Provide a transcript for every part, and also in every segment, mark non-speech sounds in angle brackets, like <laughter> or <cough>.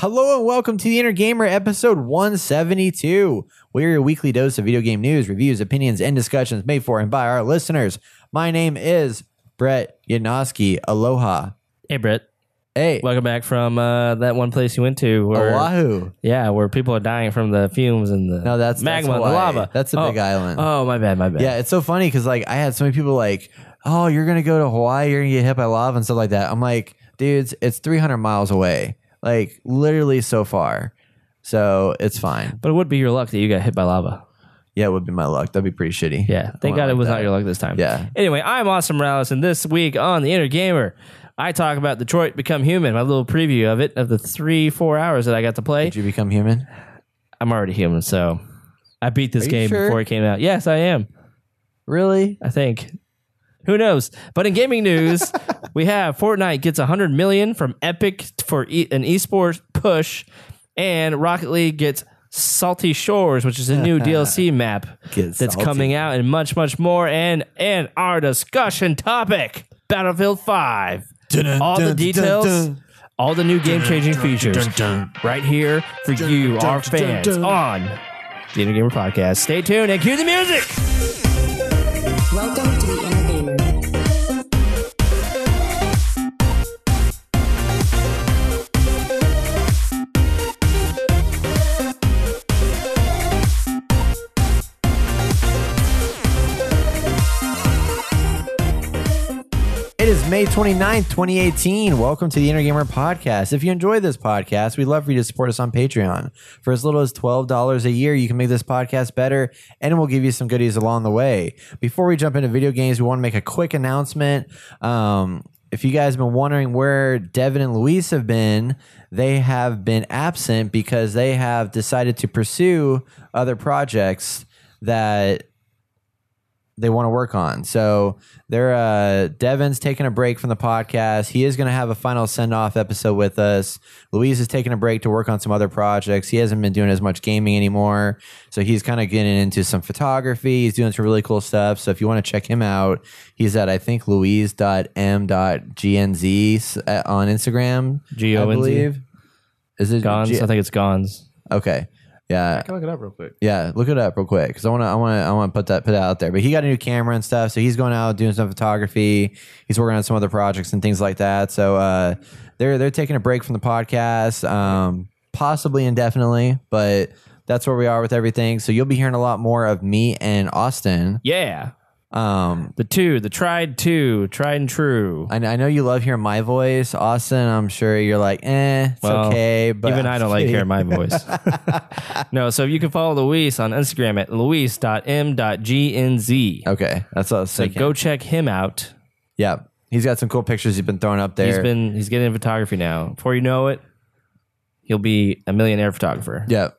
Hello and welcome to the Inner Gamer episode 172. We're your weekly dose of video game news, reviews, opinions, and discussions made for and by our listeners. My name is Brett Yanoski. Aloha. Hey, Brett. Hey, Welcome back from uh, that one place you went to. Where, Oahu. Yeah, where people are dying from the fumes and the No, that's magma, that's the lava. That's a oh. big island. Oh, my bad, my bad. Yeah, it's so funny because like I had so many people like, oh, you're gonna go to Hawaii, you're gonna get hit by lava and stuff like that. I'm like, dudes, it's 300 miles away, like literally so far, so it's fine. But it would be your luck that you got hit by lava. Yeah, it would be my luck. That'd be pretty shitty. Yeah. Thank God it was that. not your luck this time. Yeah. Anyway, I'm Austin Morales, and this week on the Inner Gamer, I talk about Detroit Become Human, my little preview of it, of the three, four hours that I got to play. Did you become human? I'm already human, so I beat this Are game sure? before it came out. Yes, I am. Really? I think. Who knows? But in gaming news, <laughs> we have Fortnite gets 100 million from Epic for e- an esports push, and Rocket League gets Salty Shores, which is a new <laughs> DLC map Get that's salty. coming out, and much, much more. And and our discussion topic: Battlefield 5. All the details, all the new game changing features, right here for you, our fans, on the Inner Gamer Podcast. Stay tuned and cue the music. Welcome It is May 29th, 2018. Welcome to the Inner Gamer Podcast. If you enjoy this podcast, we'd love for you to support us on Patreon. For as little as $12 a year, you can make this podcast better and we'll give you some goodies along the way. Before we jump into video games, we want to make a quick announcement. Um, if you guys have been wondering where Devin and Luis have been, they have been absent because they have decided to pursue other projects that they want to work on. So they're uh Devin's taking a break from the podcast. He is going to have a final send off episode with us. Louise is taking a break to work on some other projects. He hasn't been doing as much gaming anymore, so he's kind of getting into some photography. He's doing some really cool stuff. So if you want to check him out, he's at I think luis.m.gnz uh, on Instagram. I G-O-N-Z. believe. Is it Gons. G- I think it's Gons. okay. Yeah, I can look it up real quick. yeah, look it up real quick because I want to, I want to, I want to put that, put that out there. But he got a new camera and stuff, so he's going out doing some photography. He's working on some other projects and things like that. So uh, they're they're taking a break from the podcast, um, possibly indefinitely, but that's where we are with everything. So you'll be hearing a lot more of me and Austin. Yeah. Um, The two, the tried two, tried and true. I, I know you love hearing my voice, Austin. I'm sure you're like, eh, it's Well, okay, but Even I don't like hearing my voice. <laughs> no, so if you can follow Luis on Instagram at luis.m.gnz. Okay, that's what I was So thinking. go check him out. yeah, he's got some cool pictures he's been throwing up there. He's been he's getting into photography now. Before you know it, he'll be a millionaire photographer. Yeah.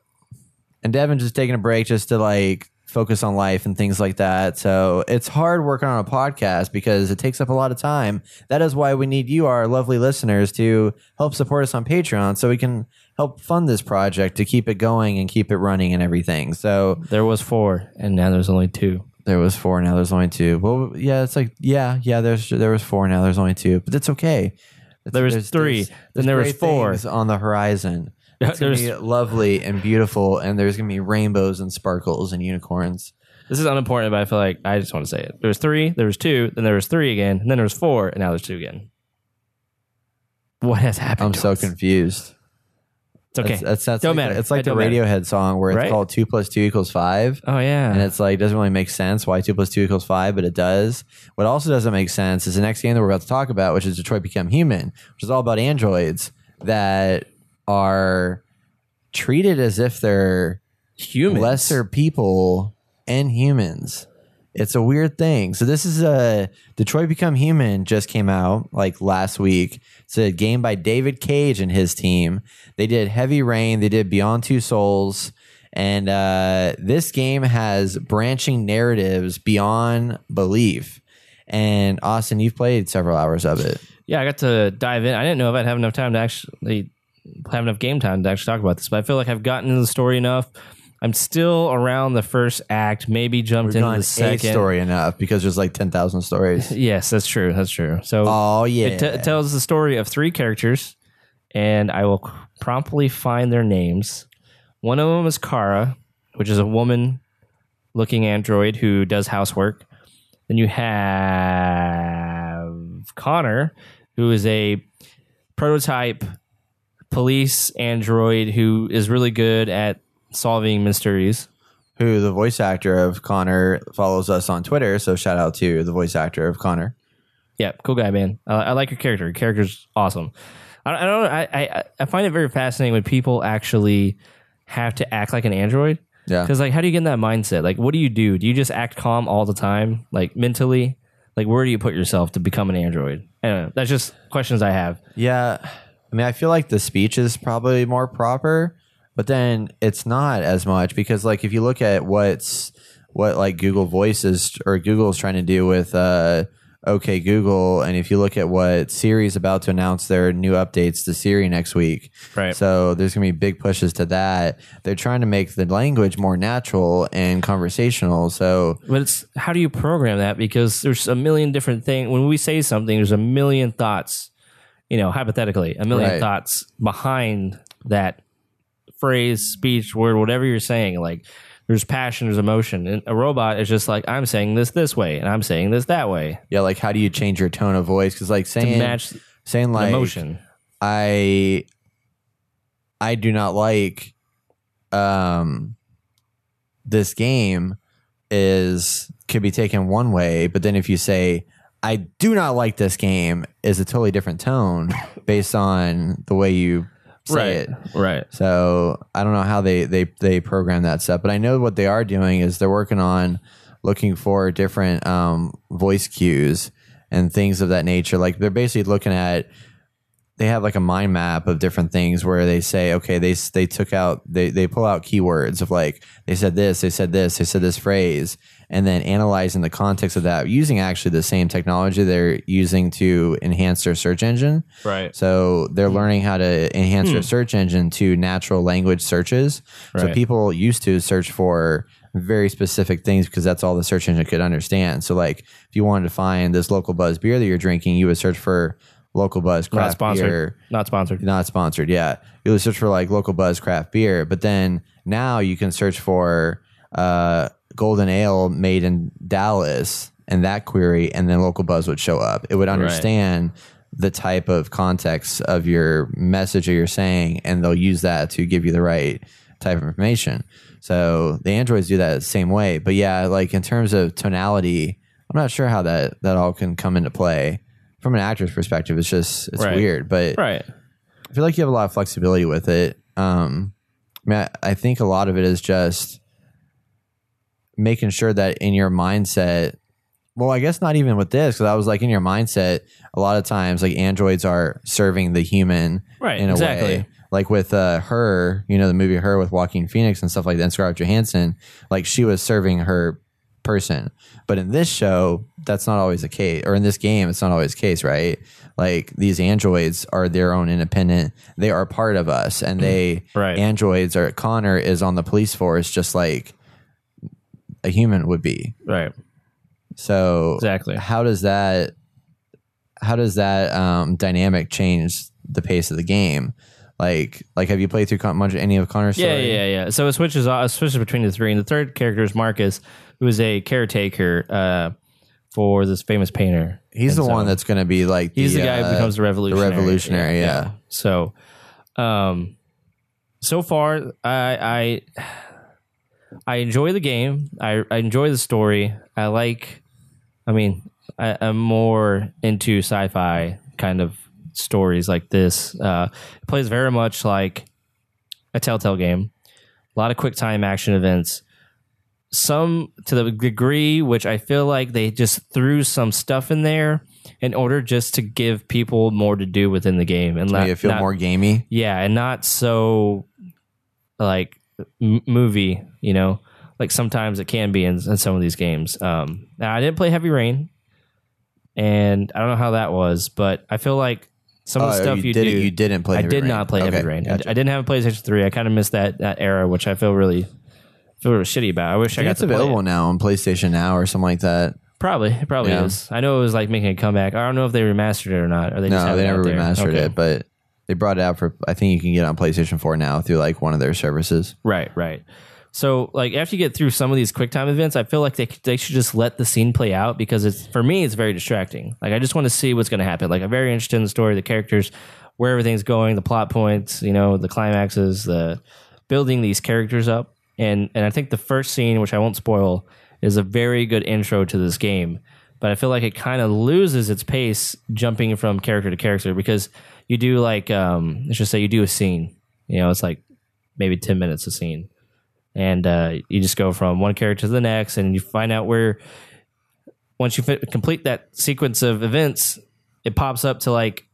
And Devin's just taking a break just to like focus on life and things like that. So it's hard working on a podcast because it takes up a lot of time. That is why we need you, our lovely listeners, to help support us on Patreon so we can help fund this project to keep it going and keep it running and everything. So There was four, and now there's only two. there was four, now there's only two. Well, yeah, it's like yeah, yeah. There's there was four, now there's only two, but it's okay. It's- There was there's- three, there's- then there was four. on the horizon. It's gonna There's- be lovely and beautiful, and there's gonna be rainbows and sparkles and unicorns. This is unimportant, but I feel like I just want to say it. There was three, there was two, then there was three again, and then there was four, and now there's two again. What has happened? I'm so us? confused. It's okay. That's, that's, that's Don't like matter. It's like It the don't matter. Radiohead song where it's Right? called two plus two equals five. oh yeah, And it's like doesn't really make sense why two plus two equals five, but it does. What also doesn't make sense is the next game that we're about to talk about, which is Detroit Become Human, which is all about androids that are treated as if they're humans. lesser people and humans. It's a weird thing. So this is a Detroit Become Human just came out like last week. It's a game by David Cage and his team. They did Heavy Rain. They did Beyond Two Souls. And uh, this game has branching narratives beyond belief. And Austin, you've played several hours of it. Yeah, I got to dive in. I didn't know if I'd have enough time to actually have enough game time to actually talk about this, but I feel like I've gotten into the story enough. I'm still around the first act, maybe jumped We've into the second. story enough because there's like 10,000 stories. <laughs> Yes, that's true. That's true. So oh, yeah. it, t- it tells the story of three characters and I will promptly find their names. One of them is Kara, which is a woman looking android who does housework. Then you have Connor, who is a prototype police android who is really good at solving mysteries. Who the voice actor of Connor follows us on Twitter. So shout out to the voice actor of Connor. Yeah, cool guy, man. I, I like your character. Your character's awesome. I, I don't. I, I I find it very fascinating when people actually have to act like an android. Yeah. Because like, how do you get in that mindset? Like, what do you do? Do you just act calm all the time, like mentally? Like, where do you put yourself to become an android? I don't know. That's just questions I have. Yeah. I mean, I feel like the speech is probably more proper, but then it's not as much because, like, if you look at what's what like Google Voice is or Google is trying to do with uh, OK Google, and if you look at what Siri's about to announce their new updates to Siri next week, Right. So there's gonna be big pushes to that. They're trying to make the language more natural and conversational. So But it's how do you program that? Because there's a million different things. When we say something, there's a million thoughts. You know, hypothetically, a million Right. thoughts behind that phrase, speech, word, whatever you're saying. Like there's passion, there's emotion. And a robot is just like I'm saying this this way, and I'm saying this that way yeah, like how do you change your tone of voice? Because like saying match saying like emotion. I I do not like um this game is could be taken one way, but then if you say I do not like this game is a totally different tone <laughs> based on the way you say it. right. So I don't know how they they they program that stuff, but I know what they are doing is they're working on looking for different um, voice cues and things of that nature. Like they're basically looking at they have like a mind map of different things where they say, okay, they they took out they they pull out keywords of like they said this, they said this, they said this phrase, and then analyzing the context of that using actually the same technology they're using to enhance their search engine. Right. So they're learning how to enhance their hmm. search engine to natural language searches. Right. So people used to search for very specific things because that's all the search engine could understand. So like if you wanted to find this local buzz beer that you're drinking, you would search for local buzz Not craft sponsored. beer. Not sponsored. Not sponsored, yeah. You would search for like local buzz craft beer, but then now you can search for uh, golden ale made in Dallas and that query, and then local buzz would show up. It would understand the type of context of your message or you're saying, and they'll use that to give you the right type of information. So the androids do that the same way. But yeah, like in terms of tonality, I'm not sure how that that all can come into play. From an actor's perspective, it's just it's Right. weird. But Right. I feel like you have a lot of flexibility with it. Um, I mean, I, I think a lot of it is just making sure that in your mindset. Well, I guess not even with this, because I was like in your mindset. A lot of times, like androids are serving the human Right, in a exactly. way. Like with uh, her, you know, the movie Her with Joaquin Phoenix and stuff like that, and Scarlett Johansson. Like she was serving her person, but in this show, that's not always the case. Or in this game, it's not always the case, right? Like these androids are their own independent. They are part of us, and they Right. androids or Connor is on the police force, just like a human would be. Right. So Exactly. how does that how does that um, dynamic change the pace of the game? Like like have you played through Con- much any of Connor's Yeah, story? yeah, yeah. So it switches off, it switches between the three, and the third character is Marcus, who is a caretaker uh, for this famous painter. He's And the so one that's going to be like he's the, guy uh, who becomes the revolutionary. revolutionary, yeah. So, um, so far, I I I enjoy the game. I I enjoy the story. I like. I mean, I, I'm more into sci-fi kind of stories like this. Uh, it plays very much like a Telltale game. A lot of quick time action events. Some to the degree which I feel like they just threw some stuff in there in order just to give people more to do within the game and not, it feel not- more gamey. yeah, and not so like m- movie, you know. Like sometimes it can be in, in some of these games. Um, now I didn't play Heavy Rain, and I don't know how that was, but I feel like some of the Oh, stuff you you, did do. you didn't play I Heavy did Rain. not play Heavy Rain. I- gotcha. I, didn't have a PlayStation Three. I kind of missed that that era, which I feel really feel really shitty about. I wish I, I got it's available it. now on PlayStation Now or something like that. Probably, it probably Yeah. is. I know it was like making a comeback. I don't know if they remastered it or not. Or they No, they it never there. remastered Okay. it, but they brought it out for. I think you can get on PlayStation Four now through like one of their services. Right, right. So like after you get through some of these quick time events, I feel like they they should just let the scene play out because it's for me it's very distracting. Like I just want to see what's going to happen. Like I'm very interested in the story, the characters, where everything's going, the plot points, you know, the climaxes, the building these characters up. And and I think the first scene, which I won't spoil, is a very good intro to this game. But I feel like it kind of loses its pace jumping from character to character because you do like um let's just say you do a scene. You know, it's like maybe ten minutes a scene and uh, you just go from one character to the next, and you find out where once you fit, complete that sequence of events, it pops up to like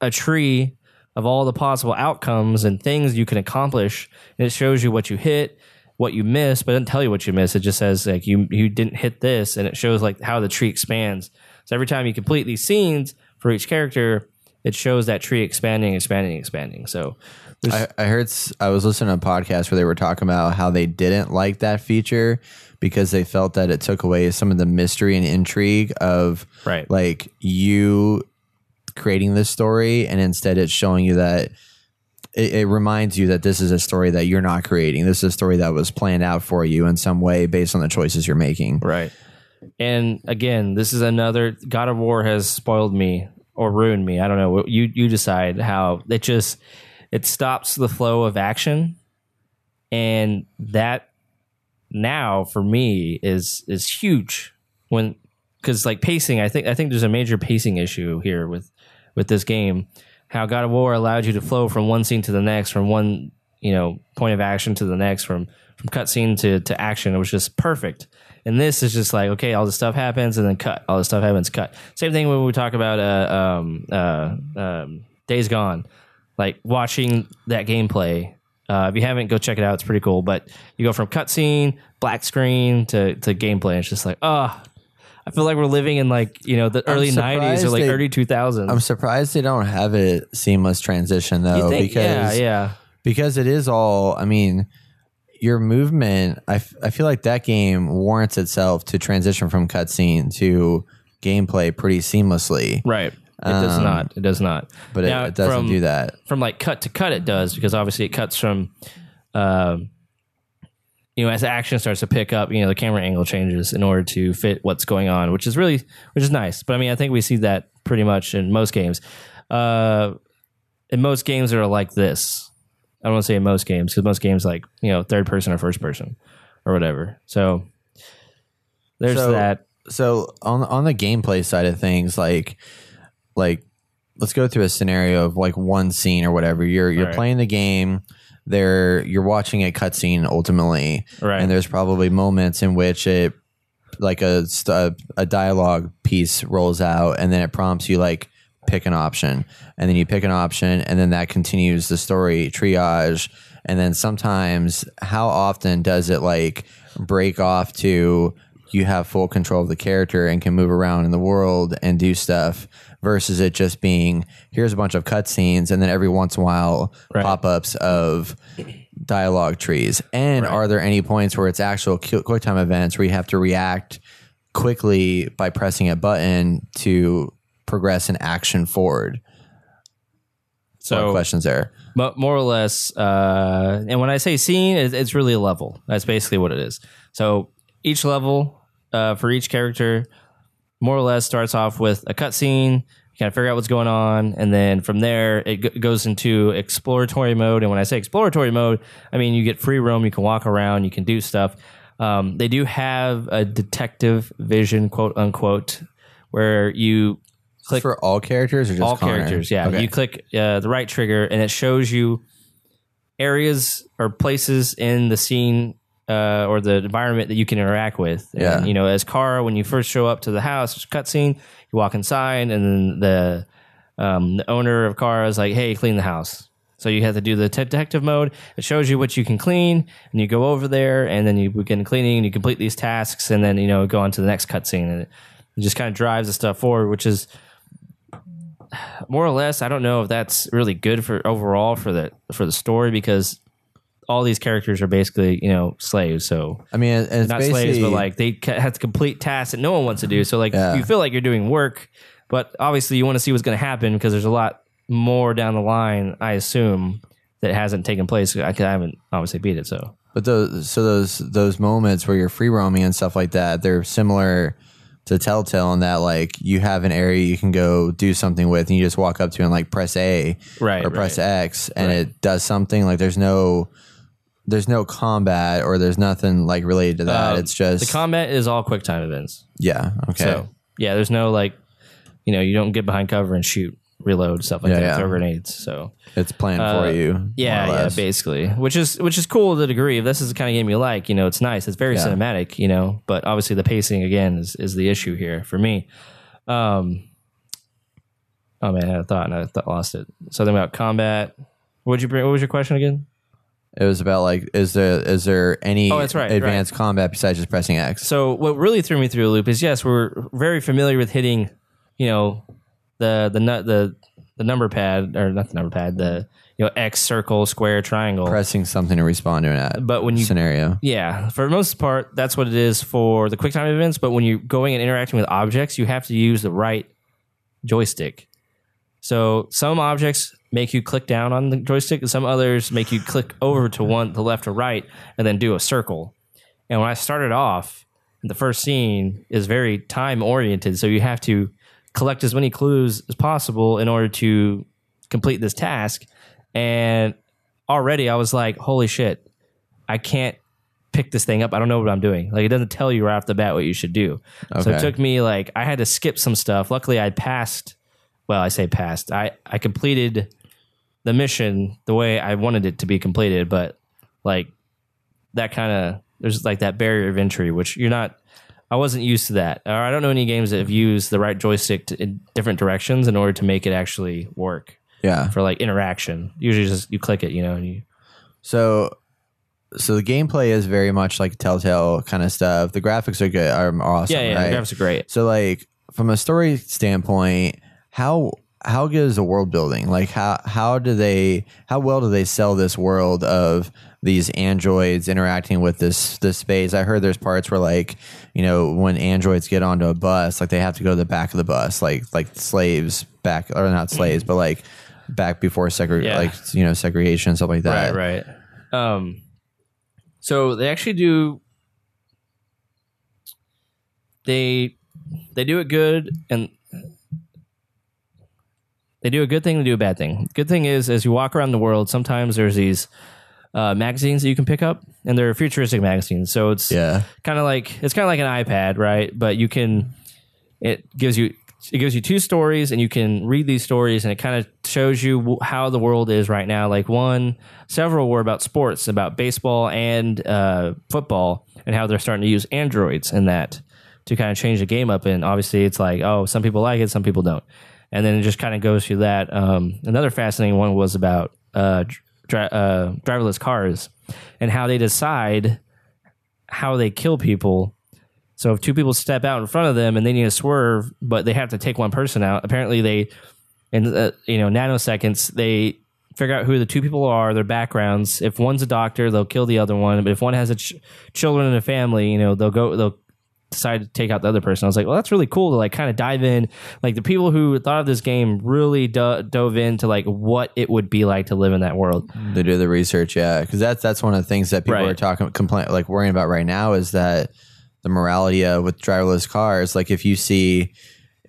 a tree of all the possible outcomes and things you can accomplish, and it shows you what you hit, what you missed, but it doesn't tell you what you missed. It just says like you you didn't hit this, and it shows like how the tree expands. So every time you complete these scenes for each character, it shows that tree expanding, expanding, expanding. So I, I heard I was listening to a podcast where they were talking about how they didn't like that feature because they felt that it took away some of the mystery and intrigue of Right. like you creating this story and instead it's showing you that it, it reminds you that this is a story that you're not creating. This is a story that was planned out for you in some way based on the choices you're making. Right. And again, this is another God of War has spoiled me or ruin me. I don't know. You you decide how it just it stops the flow of action, and that now for me is is huge when because like pacing. I think I think there's a major pacing issue here with with this game. How God of War allowed you to flow from one scene to the next, from one you know point of action to the next, from from cutscene to to action. It was just perfect. And this is just like okay, all this stuff happens and then cut. All this stuff happens, cut. Same thing when we talk about uh, um, uh, um, Days Gone, like watching that gameplay. Uh, if you haven't, go check it out. It's pretty cool. But you go from cutscene, black screen to to gameplay. And it's just like, oh, I feel like we're living in like you know the early '90s or like they- early 2000s. I'm surprised they don't have it seamless transition though think- because yeah, yeah. because it is all i mean your movement I, f- I feel like that game warrants itself to transition from cutscene to gameplay pretty seamlessly Right. It does Um, not. It does not. but it, Now, it doesn't from- do that From like cut to cut, it does because obviously it cuts from, um, you know, as the action starts to pick up, you know, the camera angle changes in order to fit what's going on, which is really, which is nice. But I mean, I think we see that pretty much in most games. Uh, in most games that are like this, I don't want to say in most games because most games like you know third person or first person or whatever. So there's So- that. so on on the gameplay side of things like like let's go through a scenario of like one scene or whatever you're you're Right. playing the game there you're watching a cutscene ultimately Right. and there's probably moments in which it like a a dialogue piece rolls out and then it prompts you like pick an option and then you pick an option and then that continues the story triage and then sometimes how often does it like break off to you have full control of the character and can move around in the world and do stuff versus it just being here's a bunch of cutscenes and then every once in a while Right. pop-ups of dialogue trees and are there any points where it's actual quick time events where you have to react quickly by pressing a button to progress an action forward so questions there Mo- more or less. Uh, and when I say scene, it's, it's really a level. That's basically what it is. So each level uh, for each character, more or less, starts off with a cutscene. You kind of figure out what's going on, and then from there it g- goes into exploratory mode. And when I say exploratory mode, I mean you get free roam. You can walk around. You can do stuff. Um, they do have a detective vision, quote unquote, where you click for all characters or just all Connor? characters. Yeah, Okay. you click uh, the right trigger, and it shows you areas or places in the scene uh, or the environment that you can interact with. And, Yeah. you know, as Kara, when you first show up to the house, it's a cutscene. You walk inside, and then the um, the owner of Kara is like, "Hey, clean the house." So you have to do the detective mode. It shows you what you can clean, and you go over there, and then you begin cleaning, and you complete these tasks, and then you know go on to the next cutscene, and it, it just kind of drives the stuff forward, which is more or less. I don't know if that's really good for overall for the for the story because all these characters are basically you know slaves. So i mean it's not basically slaves, but like they ca- have to complete tasks that no one wants to do. So like Yeah. you feel like you're doing work, but obviously you want to see what's going to happen because there's a lot more down the line. I assume that hasn't taken place. I, I haven't obviously beat it, so But those so those those moments where you're free roaming and stuff like that, they're similar to Telltale in that like you have an area you can go do something with, and you just walk up to and like press A Right, or press right. X, and Right. it does something. Like there's no there's no combat or there's nothing like related to that. Um, it's just the combat is all quick time events. yeah okay So yeah, there's no like, you know, you don't get behind cover and shoot, reload stuff like Yeah, that, yeah. throw grenades. So it's planned Uh, for you. yeah, yeah, basically, which is which is cool to a degree. If this is the kind of game you like, you know, it's nice. It's very Yeah. cinematic, you know, but obviously the pacing again is is the issue here for me. Um, oh man, I had a thought and I thought lost it. Something about combat. What'd you bring? What was your question again? It was about like is there is there any Oh, that's right, advanced combat besides just pressing X? So what really threw me through a loop is yes, we're very familiar with hitting, you know, the the nut the the number pad or not the number pad the you know X circle square triangle. Pressing something to respond to an ad But when you scenario. yeah, for the most part, that's what it is for the quick time events. But when you're going and interacting with objects, you have to use the right joystick. So some objects make you click down on the joystick, and some others make you click over to one, the left or right, and then do a circle. And when I started off, the first scene is very time oriented, so you have to collect as many clues as possible in order to complete this task. And already I was like, holy shit, I can't pick this thing up. I don't know what I'm doing. Like it doesn't tell you right off the bat what you should do. So it took me like I had to skip some stuff. Luckily I passed well, I say passed. I, I completed the mission the way I wanted it to be completed, but like that kind of there's like that barrier of entry, which you're not. I wasn't used to that. Or I don't know any games that have used the right joystick to, in different directions in order to make it actually work Yeah. for like interaction. Usually, just you click it, you know, and you So, so the gameplay is very much like Telltale kind of stuff. The graphics are good, are awesome. yeah, yeah. right? The graphics are great. So, like from a story standpoint, how how good is the world building? Like how how do they how well do they sell this world of these androids interacting with this this space? I heard there's parts where like you know when androids get onto a bus, like they have to go to the back of the bus, like like slaves back or not slaves, but like back before segre- Yeah. like you know segregation and stuff like that. Right, right. Um, so they actually do. They they do it good, and they do a good thing. They do a bad thing. Good thing is, as you walk around the world, sometimes there's these uh, magazines that you can pick up, and they're futuristic magazines. So it's Yeah. kind of like it's kind of like an iPad, right? But you can it gives you it gives you two stories and you can read these stories and it kind of shows you w- how the world is right now like one several were about sports about baseball and uh, football and how they're starting to use androids in that to kind of change the game up and obviously it's like oh some people like it some people don't and then it just kind of goes through that um, another fascinating one was about uh, dri- uh, driverless cars and how they decide how they kill people so if two people step out in front of them and they need to swerve, but they have to take one person out, apparently they, in uh, you know nanoseconds, they figure out who the two people are, their backgrounds. If one's a doctor, they'll kill the other one. But if one has ch- children and a family, you know they'll go they'll decide to take out the other person. I was like, well, that's really cool to like kind of dive in. Like the people who thought of this game really do- dove into like what it would be like to live in that world. They do the research, yeah, because that's that's one of the things that people Right. are talking, complain, like worrying about right now is that the morality of with driverless cars. Like if you see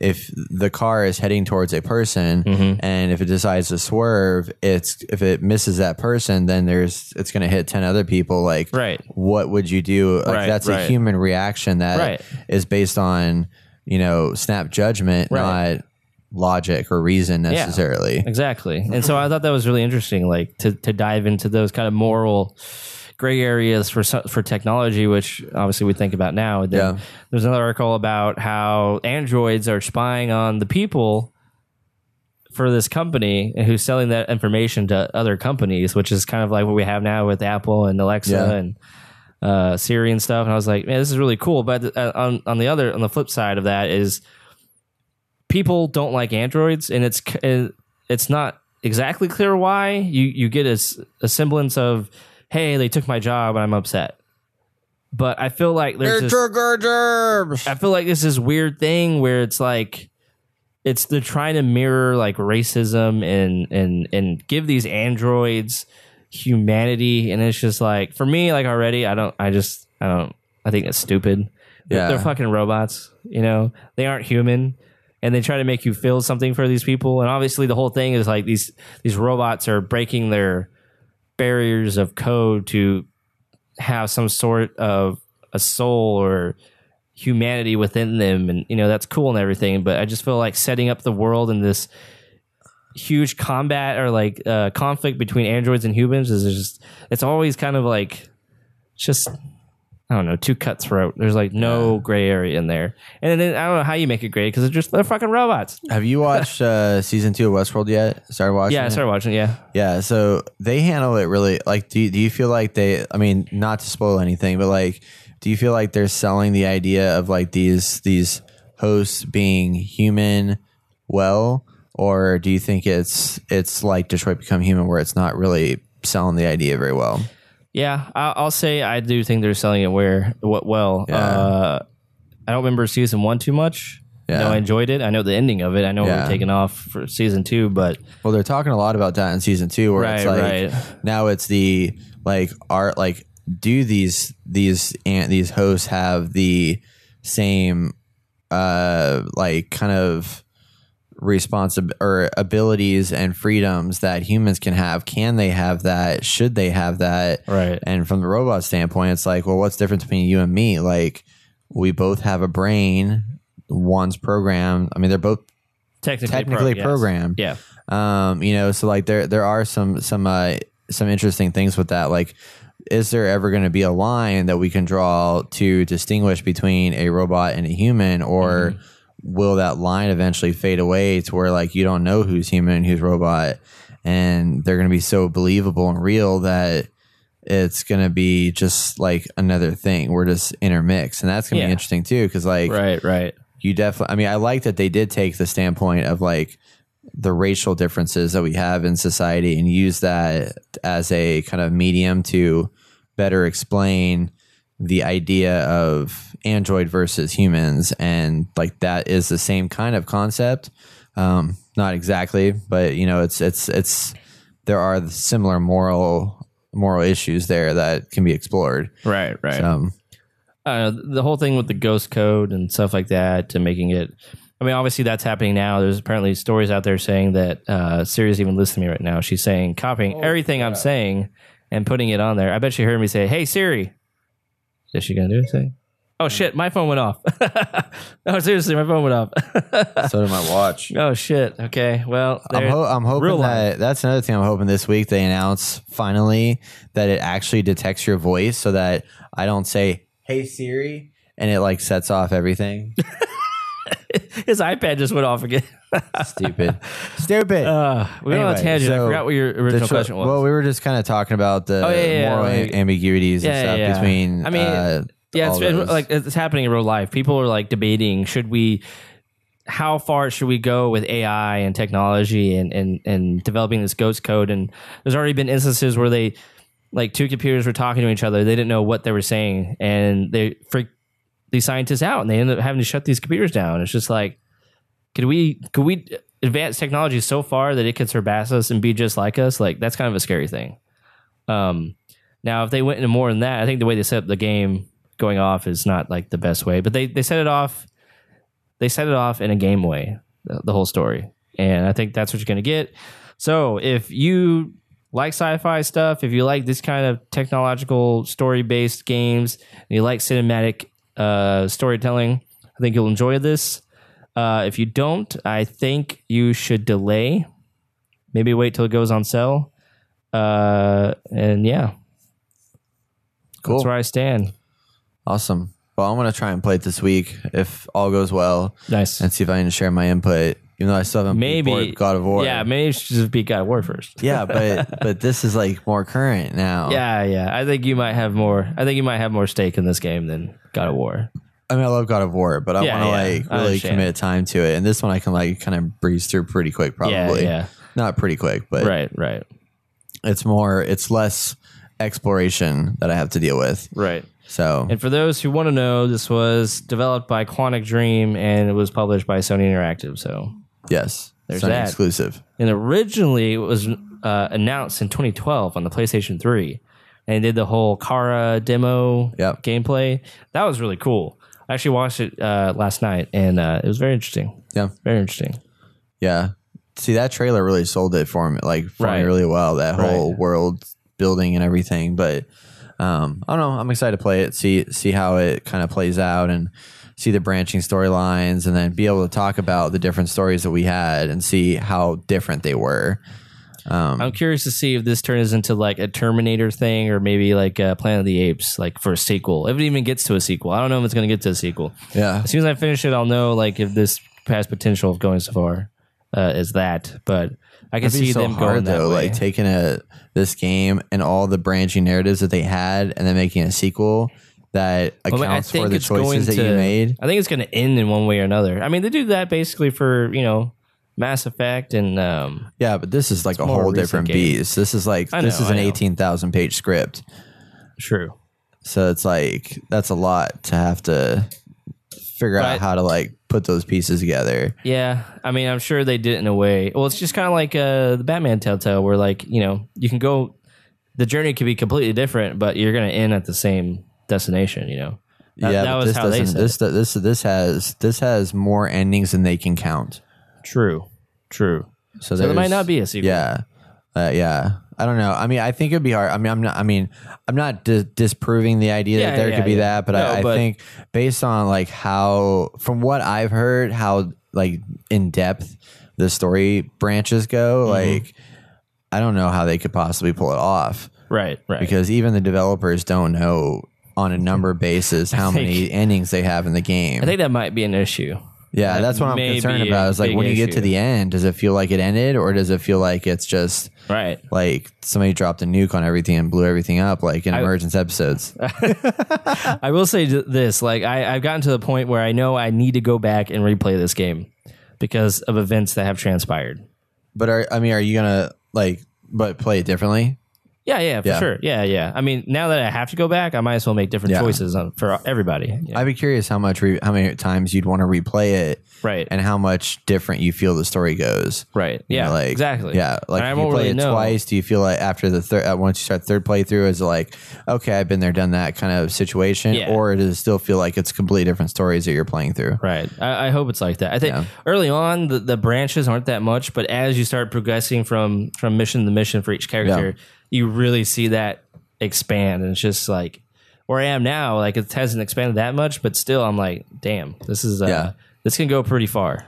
if the car is heading towards a person Mm-hmm. and if it decides to swerve, it's if it misses that person, then there's it's going to hit ten other people. Like, Right. what would you do? Like Right, that's a human reaction that is Right. based on you know snap judgment, Right. not logic or reason necessarily. Exactly. And so I thought that was really interesting, like to, to dive into those kind of moral gray areas for for technology, which obviously we think about now. And Yeah. There's another article about how androids are spying on the people for this company and who's selling that information to other companies, which is kind of like what we have now with Apple and Alexa Yeah. and uh, Siri and stuff. And I was like, man, this is really cool. But uh, on on the other on the flip side of that is people don't like androids, and it's it's not exactly clear why. You you get a semblance of, hey, they took my job, and I'm upset. But I feel like there's this, I feel like this is weird thing where it's like it's they're trying to mirror like racism and and and give these androids humanity, and it's just like for me, like already, I don't, I just, I don't, I think it's stupid. Yeah. they're fucking robots. You know, they aren't human. And they try to make you feel something for these people, and obviously the whole thing is like these these robots are breaking their barriers of code to have some sort of a soul or humanity within them. And you know that's cool and everything but i just feel like setting up the world in this huge combat or like uh, conflict between androids and humans is just it's always kind of like just I don't know, too cutthroat. There's like no gray area in there, and then I don't know how you make it gray because they're just they're fucking robots. Have you watched uh, season two of Westworld yet? Started watching? Yeah, I it? started watching. it, Yeah, Yeah, so they handle it really like do you, do you feel like they I mean not to spoil anything but like do you feel like they're selling the idea of like these these hosts being human well or do you think it's it's like Detroit Become Human where it's not really selling the idea very well? Yeah, I- I'll say I do think they're selling it where what well. Yeah. Uh, I don't remember season one too much. Yeah. No, I enjoyed it. I know the ending of it. I know Yeah. we're taking off for season two, but Well, they're talking a lot about that in season 2 where it's Right, like right. now it's the like art like do these these and these hosts have the same uh like kind of responsible or abilities and freedoms that humans can have can they have that? Should they have that? Right. and from the robot standpoint it's like well what's the difference between you and me? Like we both have a brain one's programmed. I mean they're both technically, technically pro- yes. programmed. Yeah, um you know so like there there are some some uh some interesting things with that. Like is there ever going to be a line that we can draw to distinguish between a robot and a human or Mm-hmm. Will that line eventually fade away to where like you don't know who's human and who's robot and they're going to be so believable and real that it's going to be just like another thing we're just intermixed and that's going to Yeah. be interesting too because like right, right. you definitely i mean i like that they did take the standpoint of like the racial differences that we have in society and use that as a kind of medium to better explain the idea of android versus humans and like that is the same kind of concept um not exactly but you know it's it's it's there are similar moral moral issues there that can be explored Right, right. um uh, the whole thing with the ghost code and stuff like that to making it. I mean, obviously that's happening now. There's apparently stories out there saying that uh, Siri's even listening to me right now. She's saying copying everything I'm saying and putting it on there. I bet she heard me say, "Hey Siri." Is she gonna do it? "Oh shit, my phone went off." <laughs> no, seriously, my phone went off. <laughs> so did my watch oh shit. Okay, well, I'm, ho- I'm hoping that that's another thing I'm hoping this week they announce finally that it actually detects your voice so that I don't say, hey Siri, and it like sets off everything. <laughs> his iPad just went off again. Stupid. Stupid. uh, we went on a Anyway, tangent. I forgot what your original question was. Well, we were just kind of talking about the Oh, yeah, yeah, moral am- ambiguities and stuff yeah, yeah. between. I mean, uh, yeah, it's those. like it's happening in real life. People are like debating should we, how far should we go with AI and technology and and and developing this ghost code? And there's already been instances where they, like, two computers were talking to each other. They didn't know what they were saying, and they freaked these scientists out, and they ended up having to shut these computers down. It's just like, could we could we advance technology so far that it could surpass us and be just like us? Like that's kind of a scary thing. Um, now, if they went into more than that, I think the way they set up the game going off is not like the best way. But they they set it off. They set it off in a game way, the, the whole story, and I think that's what you're going to get. So if you like sci-fi stuff, if you like this kind of technological story-based games, and you like cinematic uh, storytelling, I think you'll enjoy this. Uh, if you don't, I think you should delay. Maybe wait till it goes on sale. Uh, and yeah, cool. that's where I stand. Awesome. Well, I'm going to try and play it this week if all goes well Nice. and see if I can share my input, even though I still haven't maybe God of War. Yeah, maybe you should just beat God of War first. yeah, but <laughs> but this is like more current now. Yeah, yeah. I think you might have more. I think you might have more stake in this game than God of War. I mean, I love God of War, but I Yeah, want to yeah, like really commit time to it. And this one, I can like kind of breeze through pretty quick, probably. Yeah, Not pretty quick, but. Right, right, it's more, it's less exploration that I have to deal with. right. So And for those who want to know, this was developed by Quantic Dream and it was published by Sony Interactive. So Yes, There's Sony that. exclusive. And originally it was uh, announced in 2012 on the PlayStation 3. And did the whole Kara demo Yep. gameplay. That was really cool. I actually watched it uh, last night and uh, it was very interesting. Yeah, Very interesting. yeah. See, that trailer really sold it for me, like for Right. me really well. That whole Right. world building and everything. But um, I don't know. I'm excited to play it, see see how it kind of plays out, and see the branching storylines, and then be able to talk about the different stories that we had and see how different they were. Um, I'm curious to see if this turns into like a Terminator thing or maybe like uh, Planet of the Apes, like for a sequel. If it even gets to a sequel, I don't know if it's going to get to a sequel. yeah, As soon as I finish it, I'll know like if this has potential of going so far uh, as that. But I can see so them hard going that though, way. like taking a this game and all the branching narratives that they had, and then making a sequel that accounts for the choices that to- you made. I think it's going to end in one way or another. I mean, they do that basically for you know Mass Effect and um, Yeah, but this is like a whole different game. beast. This is like I this is an know. eighteen thousand page script, true. so it's like that's a lot to have to figure out But- how to like put those pieces together. Yeah, I mean, I'm sure they did it in a way. Well, it's just kind of like uh, the Batman Telltale, where like you know you can go, the journey could be completely different, but you're going to end at the same destination. You know, That- yeah, that was this how they said This this this has this has more endings than they can count. true, true. So, So there might not be a sequel. Yeah, uh, yeah. I don't know. I mean, I think it'd be hard. I mean, I'm not. I mean, I'm not dis- disproving the idea Yeah, that there yeah, could be yeah. that, but, No, I, I but- think based on like how, from what I've heard, how like in depth the story branches go, Mm-hmm. like I don't know how they could possibly pull it off Right, right. because even the developers don't know on a number basis <laughs> how think- many endings they have in the game. I think that might be an issue. Yeah, That that's what I'm may concerned be about. Is like big when you get to issue. the end, does it feel like it ended, or does it feel like it's just Right. like somebody dropped a nuke on everything and blew everything up, like in emergence episodes? <laughs> I will say th- this: like I, I've gotten to the point where I know I need to go back and replay this game because of events that have transpired. but are I mean, are you gonna like, but play it differently? Yeah, yeah, for Yeah. sure. Yeah, yeah. I mean, now that I have to go back, I might as well make different Yeah. choices on, for everybody. you know? I'd be curious how much, re- how many times you'd want to replay it, right. and how much different you feel the story goes. right. You Yeah. know, like exactly. Yeah, like And if you play really it know. twice, do you feel like after the third, uh, once you start third playthrough, is it like okay, I've been there, done that kind of situation, Yeah. or does it still feel like it's completely different stories that you're playing through? Right. I, I hope it's like that. I think early on the, the branches aren't that much, but as you start progressing from from mission to mission for each character, you really see that expand. And it's just like where I am now, like it hasn't expanded that much, but still I'm like, damn, this is uh Yeah. this can go pretty far.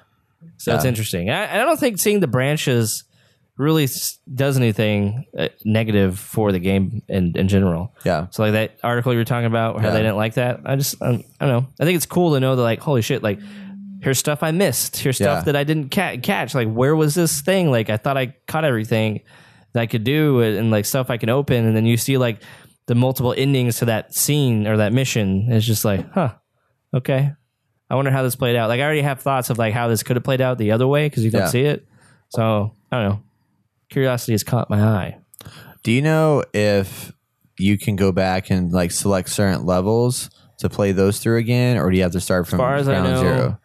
So it's interesting. I, I don't think seeing the branches really does anything uh, negative for the game in, in general. Yeah, So like that article you were talking about, how Yeah. they didn't like that. I just um, I don't know. I think it's cool to know that like holy shit, like here's stuff I missed. Here's stuff Yeah. that I didn't ca- catch. Like where was this thing? Like I thought I caught everything that I could do and, like stuff I can open. And then you see like the multiple endings to that scene or that mission. It's just like huh, okay. I wonder how this played out. Like I already have thoughts of like how this could have played out the other way because you don't Yeah. see it. So I don't know. Curiosity has caught my eye. Do you know if you can go back and like select certain levels to play those through again, or do you have to start from As far as I ground know, zero?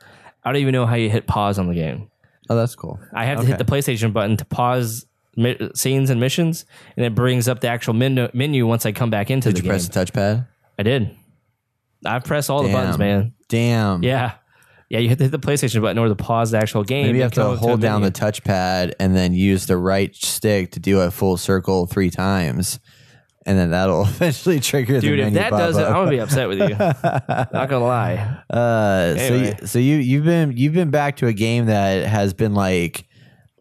I don't even know how you hit pause on the game. Oh, that's cool. I have to hit the PlayStation button to pause mi- scenes and missions, and it brings up the actual menu, menu once I come back into Did the you game. press the touchpad? I did. I've pressed all the buttons, Damn. man. Damn. Yeah, yeah. You have to hit the PlayStation button in order to pause the actual game. Maybe you and have to hold a down the touchpad and then use the right stick to do a full circle three times, and then that'll <laughs> eventually trigger Dude, the if that does it. I'm gonna be upset with you. <laughs> Not gonna lie. Uh, Anyway. so you, so you you've been you've been back to a game that has been like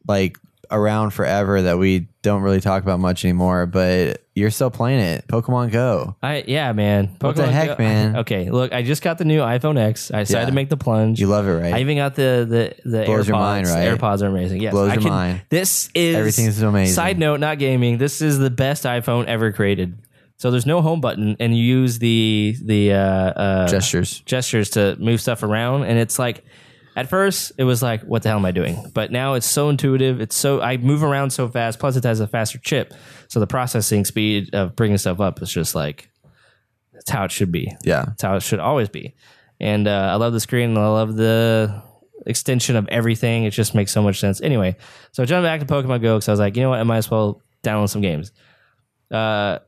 like around forever that we don't really talk about much anymore, but you're still playing it. Pokemon Go. I yeah, man. What the heck, Go- man? <laughs> Okay, look, I just got the new iPhone X. I decided Yeah. to make the plunge. You love it, right? I even got the the the Blows AirPods. your mind, right? AirPods are amazing. Yes, Blows I your can- mind. This is Everything's amazing. Side note, not gaming. This is the best iPhone ever created. So there's no home button, and you use the the uh, uh, Gestures. gestures to move stuff around, and it's like. At first, it was like, "What the hell am I doing?" But now it's so intuitive. It's so I move around so fast. Plus, it has a faster chip, so the processing speed of bringing stuff up is just like that's how it should be. Yeah. That's how it should always be. And uh, I love the screen. and I love the extension of everything. It just makes so much sense. Anyway, so jumping back to Pokemon Go because I was like, you know what, I might as well download some games. Uh,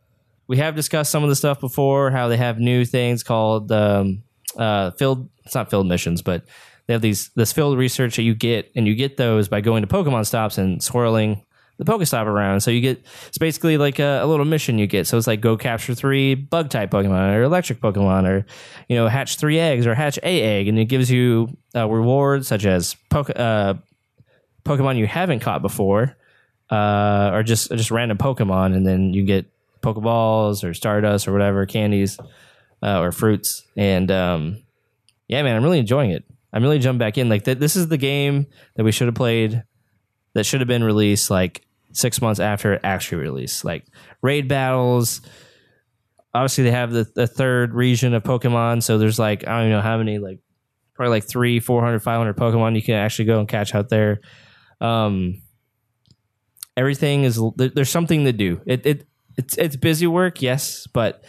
we have discussed some of the stuff before, how they have new things called um, uh, field. It's not field missions, but they have these this field research that you get, and you get those by going to Pokemon stops and swirling the Pokestop around. So you get it's basically like a, a little mission you get. So it's like go capture three bug type Pokemon or electric Pokemon or you know hatch three eggs or hatch a egg, and it gives you uh, rewards such as Poke, uh, Pokemon you haven't caught before, uh, or just just random Pokemon, and then you get Pokeballs or Stardust or whatever candies uh, or fruits, and um, yeah, man, I'm really enjoying it. I'm really jumping back in. Like th- this is the game that we should have played that should have been released like six months after it actually released. Like raid battles. Obviously, they have the, the third region of Pokemon, so there's like I don't even know how many, like probably like three, 400, 500 Pokemon you can actually go and catch out there. Um, everything is there's something to do. It it it's it's busy work, yes, but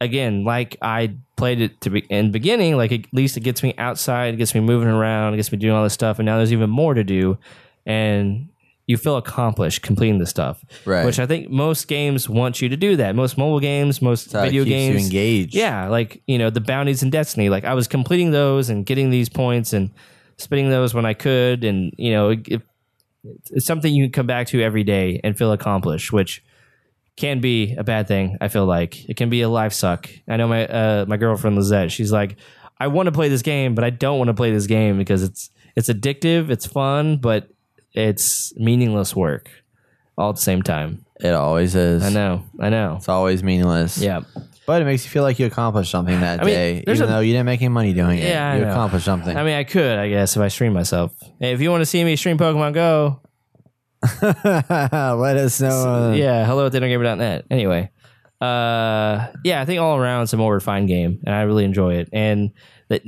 again, like I played it to be in the beginning, like at least it gets me outside, it gets me moving around, it gets me doing all this stuff, and now there's even more to do, and you feel accomplished completing the stuff, Right. Which I think most games want you to do that. Most mobile games, most That's video keeps you games, engaged. yeah, like you know the bounties in Destiny. Like I was completing those and getting these points and spinning those when I could, and you know it, it's something you can come back to every day and feel accomplished, which can be a bad thing. I feel like it can be a life suck. I know my uh, my girlfriend Lizette. She's like, I want to play this game, but I don't want to play this game because it's it's addictive, it's fun, but it's meaningless work all at the same time. It always is. I know, I know. It's always meaningless. Yeah. But it makes you feel like you accomplished something that <laughs> I mean, day, even a- though you didn't make any money doing it. Yeah, you accomplished something. I mean, I could, I guess, if I stream myself. Hey, if you want to see me stream Pokemon Go, <laughs> Let us know. uh, yeah, hello at thegamer.net. Anyway, uh, yeah, I think all around it's a more refined game, and I really enjoy it. And that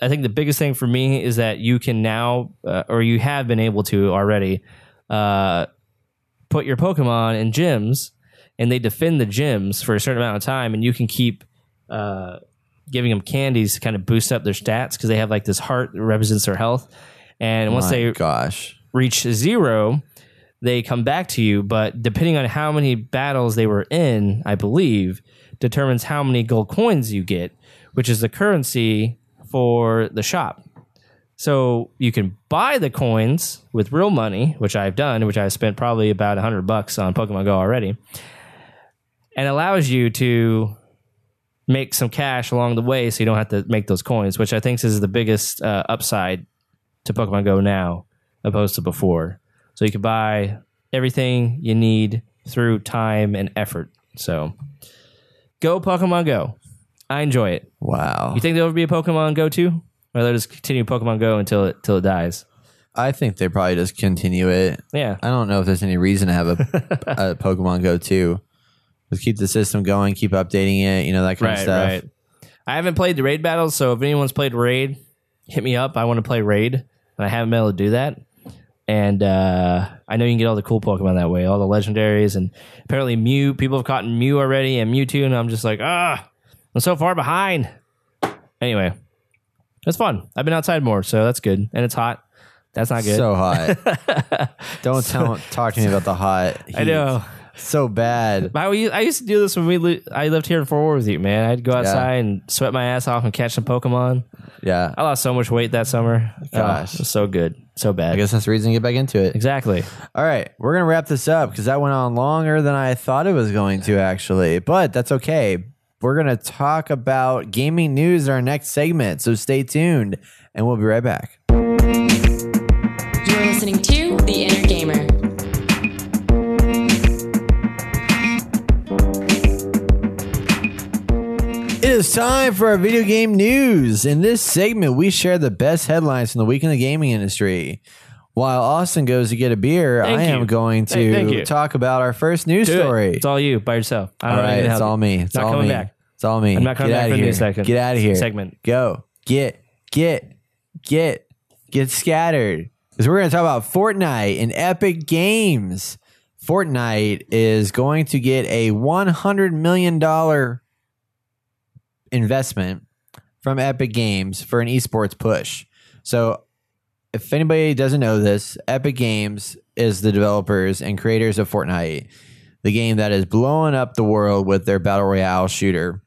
I think the biggest thing for me is that you can now, uh, or you have been able to already, uh, put your Pokemon in gyms, and they defend the gyms for a certain amount of time, and you can keep. Uh, giving them candies to kind of boost up their stats because they have like this heart that represents their health and once My they gosh. reach zero, they come back to you. But depending on how many battles they were in, I believe, determines how many gold coins you get, which is the currency for the shop. So you can buy the coins with real money, which I've done, which I've spent probably about 100 bucks on Pokemon Go already, and allows you to make some cash along the way so you don't have to make those coins, which I think is the biggest uh, upside to Pokemon Go now opposed to before. So you can buy everything you need through time and effort. So go Pokemon Go. I enjoy it. Wow. You think there'll ever be a Pokemon Go too? Or they'll just continue Pokemon Go until it till it dies? I think they probably just continue it. Yeah. I don't know if there's any reason to have a, <laughs> a Pokemon Go 2. Just keep the system going, keep updating it, you know, that kind of Right, stuff. right. I haven't played the raid battles, so if anyone's played raid, hit me up. I want to play raid, and I haven't been able to do that. And uh, I know you can get all the cool Pokemon that way, all the legendaries, and apparently Mew. People have caught Mew already, and Mewtwo, and I'm just like, ah, I'm so far behind. Anyway, it's fun. I've been outside more, so that's good, and it's hot. That's not good. So hot. <laughs> don't tell, talk to me about the hot. <laughs> I know. So bad. I, used- I used to do this when we li- I lived here in Fort Worth with you, man. I'd go outside and sweat my ass off and catch some Pokemon. Yeah. I lost so much weight that summer. Gosh. oh, it was so good, so bad. I guess that's the reason to get back into it. exactly. All right, we're gonna wrap this up because that went on longer than I thought it was going to actually, but that's okay. We're gonna talk about gaming news in our next segment, so stay tuned, and we'll be right back. You're listening to It is time for our video game news. In this segment, we share the best headlines from the week in the gaming industry. While Austin goes to get a beer, Thank I am going Hey, thank to you. talk about our first news Do story. it. It's all you by yourself. I all don't right, to it's help all you. me. It's Not all coming me. back. It's all me. I'm not coming Get back out for of the here. news Get out of here. segment. Go. Get. Get. Get. Get scattered. Because we're going to talk about Fortnite and Epic Games. Fortnite is going to get a $100 million investment from Epic Games for an esports push. So if anybody doesn't know this, Epic Games is the developers and creators of Fortnite, the game that is blowing up the world with their battle royale shooter.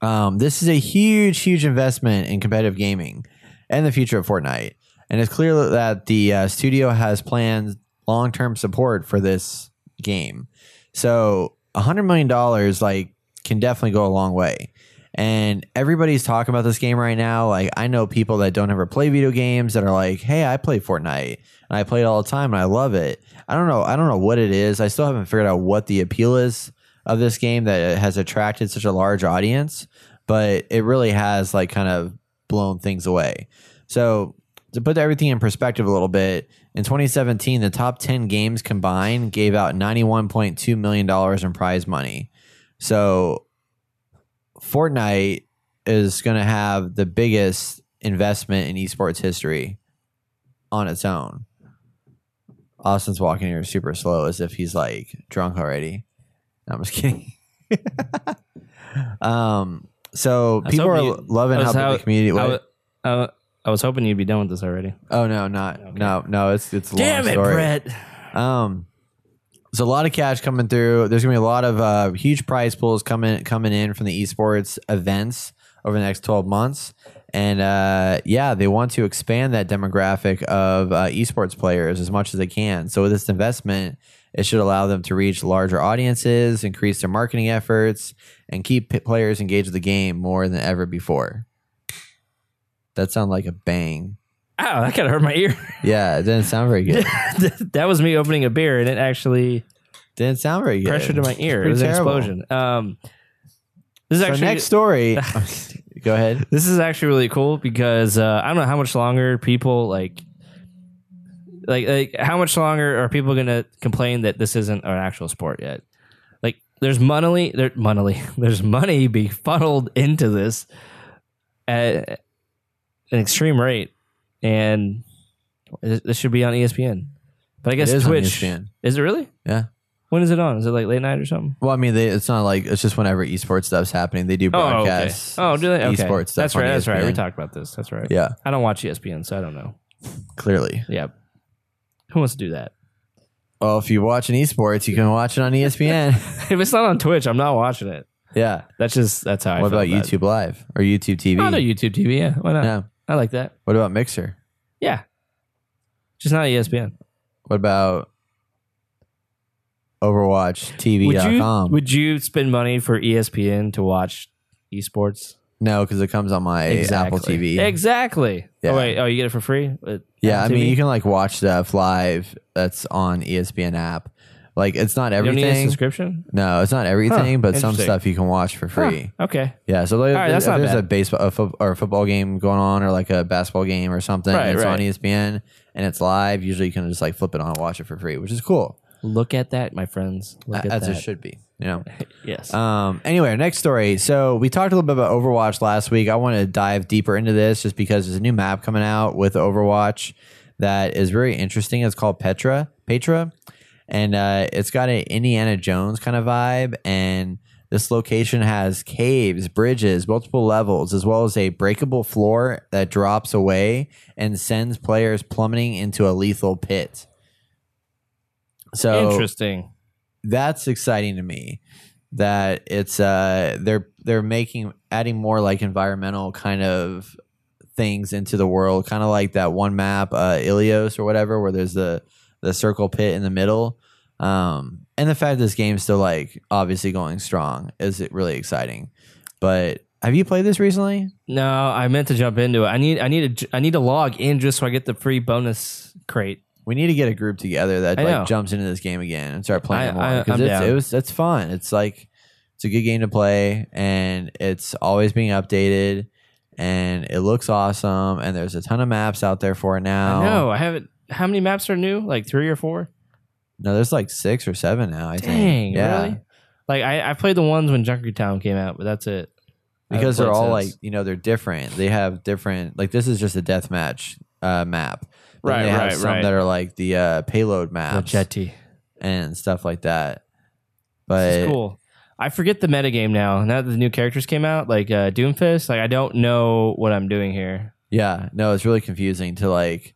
Um, this is a huge, huge investment in competitive gaming and the future of Fortnite. And it's clear that the uh, studio has planned long term support for this game. So $100 million like can definitely go a long way. And everybody's talking about this game right now. Like I know people that don't ever play video games that are like, "Hey, I play Fortnite and I play it all the time and I love it." I don't know. I don't know what it is. I still haven't figured out what the appeal is of this game that has attracted such a large audience, but it really has like kind of blown things away. So to put everything in perspective a little bit, in 2017, the top 10 games combined gave out 91.2 million dollars in prize money. So Fortnite is going to have the biggest investment in esports history on its own. Austin's walking here super slow as if he's like drunk already. No, I'm just kidding. <laughs> um, so people are you- loving how how- the community. I, I I was hoping you'd be done with this already. oh no, not no, no. It's it's a long Damn it, story. Brett. Um, there's a lot of cash coming through. There's gonna be a lot of uh, huge prize pools coming coming in from the esports events over the next 12 months. And uh, yeah, they want to expand that demographic of uh, esports players as much as they can. So with this investment, it should allow them to reach larger audiences, increase their marketing efforts, and keep players engaged with the game more than ever before. That sounded like a bang. Ow, that kind of hurt my ear. <laughs> Yeah, it didn't sound very good. <laughs> that was me opening a beer, and it actually didn't sound very good. Pressure to my ear. It was an explosion. Um, this is So actually next story. <laughs> Go ahead. this is actually really cool because uh, I don't know how much longer people like. Like, like, how much longer are people going to complain that this isn't an actual sport yet? Like, there's money, there, money, there's money being funneled into this at an extreme rate, and this should be on ESPN. But I guess is on E Twitch ESPN. is it really? Yeah. When is it on? Is it like late night or something? Well, I mean, they, it's not like it's just whenever esports stuff's happening, they do broadcasts. Oh, okay. Oh, do they? Okay. esports stuff That's right. That's right. We ESPN. talked about this. That's right. Yeah, I don't watch ESPN, so I don't know. clearly. Yeah. Who wants to do that? Well, if you watch an esports, you can watch it on ESPN. <laughs> if it's not on Twitch, I'm not watching it. yeah. That's just that's how I What feel about about YouTube Live or YouTube TV? It. I'll do YouTube TV. Yeah, why not? Yeah. I like that. What about Mixer? Yeah, just not ESPN. What about Would you would you spend money for ESPN to watch esports? no, because it comes on my Apple TV. Exactly. Yeah. Oh wait. Oh, you get it for free? Yeah, I Apple mean, TV? you can like watch stuff live that's on ESPN app. Like, it's not You don't need a everything. subscription. No, it's not everything, Huh, but some interesting. stuff you can watch for free. Huh, okay. Yeah, so like, right, that's if not there's bad. a baseball a fo- or a football game going on, or like a basketball game or something, Right, and it's on E. ESPN and it's live. Usually, you can just like flip it on and watch it for free, which is cool. Look at that, my friends. Look at As that. it should be, you know. <laughs> Yes. Um, anyway, our next story. So we talked a little bit about Overwatch last week. I want to dive deeper into this just because there's a new map coming out with Overwatch that is very interesting. It's called Petra, Petra, and uh, it's got an Indiana Jones kind of vibe. And this location has caves, bridges, multiple levels, as well as a breakable floor that drops away and sends players plummeting into a lethal pit. So Interesting. that's exciting to me that it's uh they're they're making adding more like environmental kind of things into the world kind of like that one map uh Ilios or whatever where there's the the circle pit in the middle um and the fact this game's still like obviously going strong is really exciting but have you played this recently No, I meant to jump into it. I need I need to I need to log in just so I get the free bonus crate. we need to get a group together that like jumps into this game again and start playing I- it more because it's down. it was it's fun. It's like it's a good game to play and it's always being updated and it looks awesome and there's a ton of maps out there for it now. No, I haven't. How many maps are new? Like three or four? No, there's like six or seven now. I Dang, think. Yeah, really? Like I, I played the ones when Junkertown came out, but that's it. Because they're all since. like you know they're different. They have different. Like this is just a deathmatch uh, map. Then Right, they have right, some right. that are like the uh, payload the maps jetty. and stuff like that. This But is cool. I forget the metagame now. Now that the new characters came out, like uh, Doomfist, like I don't know what I'm doing here. Yeah, no, it's really confusing to like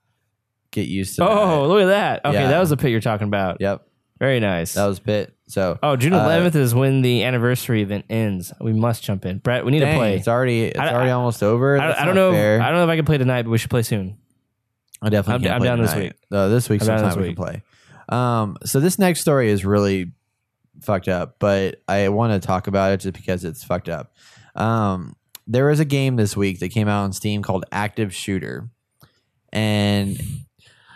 get used to. Oh, that. look at that. Okay, Yeah. that was the pit you're talking about. yep, Very nice. that was pit. So oh, June uh, 11th is when the anniversary event ends. We must jump in. Brett, we need dang, to play. It's already it's I- already I- almost over. I, That's I don't not know. Fair. I don't know if I can play tonight, but we should play soon. I definitely I'm- can't I'm play down this tonight. week. No, this week I'm down sometime this we can play. Um, so this next story is really fucked up, but I want to talk about it just because it's fucked up. Um, there was a game this week that came out on Steam called Active Shooter, and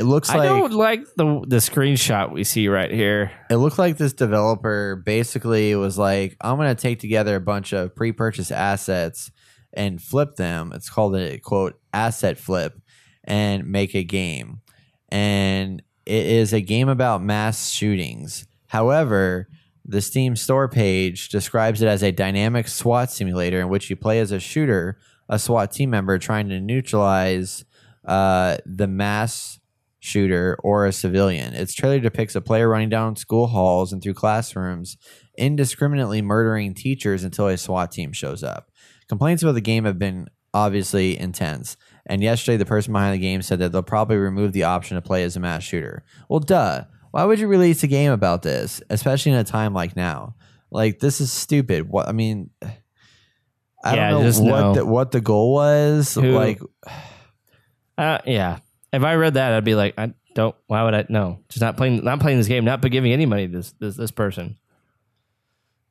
it looks I like don't like the the screenshot we see right here. it looked like this developer basically was like, I'm going to take together a bunch of pre purchase assets and flip them. It's called a quote asset flip and make a game. And it is a game about mass shootings. However, the Steam store page describes it as a dynamic SWAT simulator in which you play as a shooter, a SWAT team member trying to neutralize uh, the mass shooter or a civilian. Its trailer depicts a player running down school halls and through classrooms, indiscriminately murdering teachers until a SWAT team shows up. Complaints about the game have been obviously intense. And yesterday, the person behind the game said that they'll probably remove the option to play as a mass shooter. Well, duh. Why would you release a game about this, especially in a time like now? Like this is stupid. What I mean, I Yeah, don't know just what no. the, what the goal was. Who- Like <sighs> Uh, yeah. If I read that, I'd be like, I don't. Why would I? No, just not playing. Not playing this game. Not giving any money to this this this person.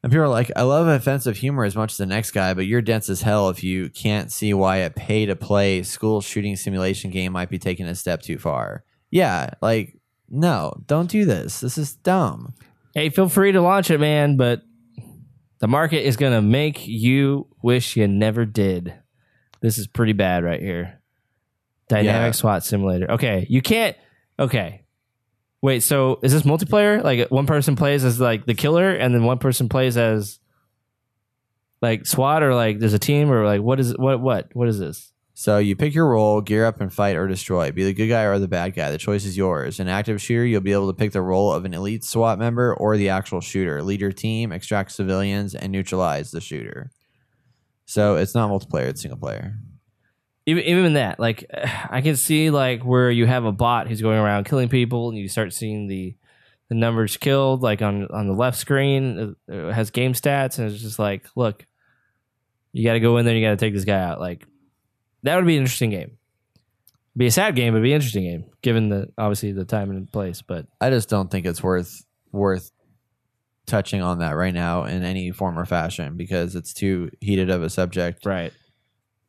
And people are like, I love offensive humor as much as the next guy, but you're dense as hell if you can't see why a pay to play school shooting simulation game might be taking a step too far. Yeah, like, no, don't do this. This is dumb. Hey, feel free to launch it, man. But the market is gonna make you wish you never did. This is pretty bad right here. Dynamic Yeah. SWAT simulator. Okay, you can't. Okay, wait. So is this multiplayer? Like one person plays as like the killer, and then one person plays as like SWAT, or like there's a team, or like what is what what what is this? So you pick your role, gear up and fight or destroy. Be the good guy or the bad guy. The choice is yours. In active shooter, you'll be able to pick the role of an elite SWAT member or the actual shooter. Lead your team, extract civilians, and neutralize the shooter. So it's not multiplayer, it's single player. Even even that like <sighs> i can see like where you have a bot who's going around killing people and you start seeing the the numbers killed like on on the left screen uh, it has game stats and it's just like look you got to go in there and you got to take this guy out. Like that would be an interesting game. Be a sad game but be an interesting game given the obviously the time and place but I just don't think it's worth worth touching on that right now in any form or fashion because it's too heated of a subject. right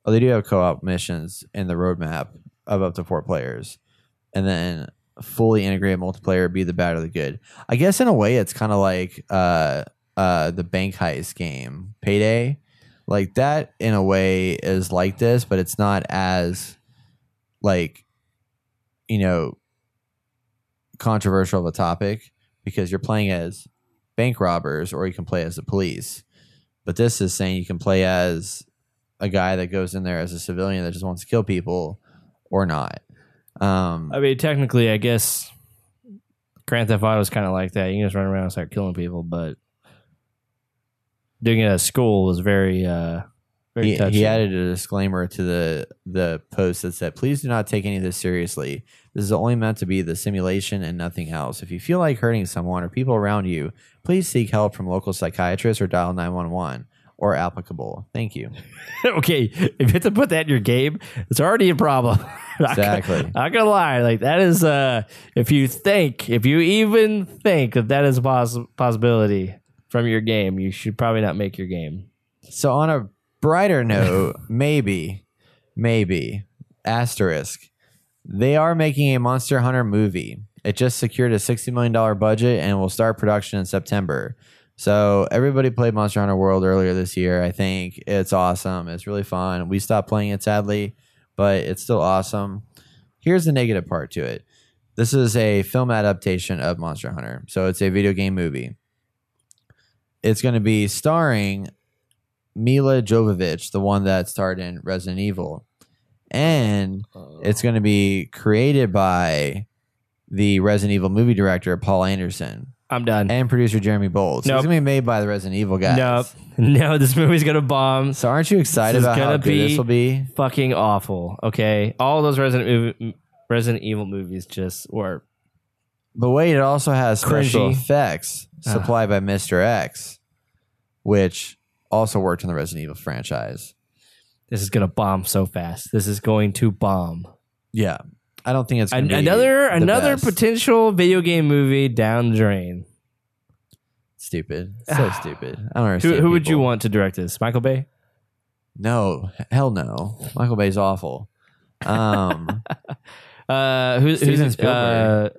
Oh, they do have co-op missions in the roadmap of up to four players, and then fully integrated multiplayer be the bad or the good. I guess in a way it's kind of like uh uh the bank heist game Payday, like that in a way is like this, but it's not as like you know controversial of a topic because you're playing as bank robbers or you can play as the police. But this is saying you can play as a guy that goes in there as a civilian that just wants to kill people or not. Um, i mean technically i guess grand theft auto is kind of like that you can just run around and start killing people but doing it at school was very uh very he, he added a disclaimer to the the post that said, "Please do not take any of this seriously. This is only meant to be the simulation and nothing else. If you feel like hurting someone or people around you, please seek help from local psychiatrists or dial nine one one or applicable. Thank you." <laughs> okay, if you have to put that in your game, it's already a problem. <laughs> Not gonna- Not gonna lie, like that is uh if you think, if you even think that that is a poss- possibility from your game, you should probably not make your game. So on a brighter <laughs> note, maybe, maybe asterisk, they are making a Monster Hunter movie. It just secured a sixty million dollar budget and will start production in September. So everybody played Monster Hunter World earlier this year. I think it's awesome. It's really fun. We stopped playing it sadly, but it's still awesome. Here's the negative part to it. This is a film adaptation of Monster Hunter. So it's a video game movie. It's going to be starring Milla Jovovich, the one that starred in Resident Evil. And it's going to be created by the Resident Evil movie director, Paul Anderson, I'm done. and producer Jeremy Bowles. Nope. It's going to be made by the Resident Evil guys. Nope. <laughs> No, this movie's gonna bomb. So aren't you excited This is about how gonna good be- this will be? Fucking awful. Okay, all those Resident Evil, Resident Evil movies just were. But wait, it also has special Cringy. effects Ah. supplied by Mr. X, which also worked in the Resident Evil franchise. this is gonna bomb so fast. This is going to bomb. Yeah. I don't think it's An- be another the another best. potential video game movie down the drain. stupid. So stupid. I don't understand. Who, who would you want to direct this? Michael Bay? No, hell no. Michael Bay's awful. Um, Uh, who, Steven who's Spielberg. Uh,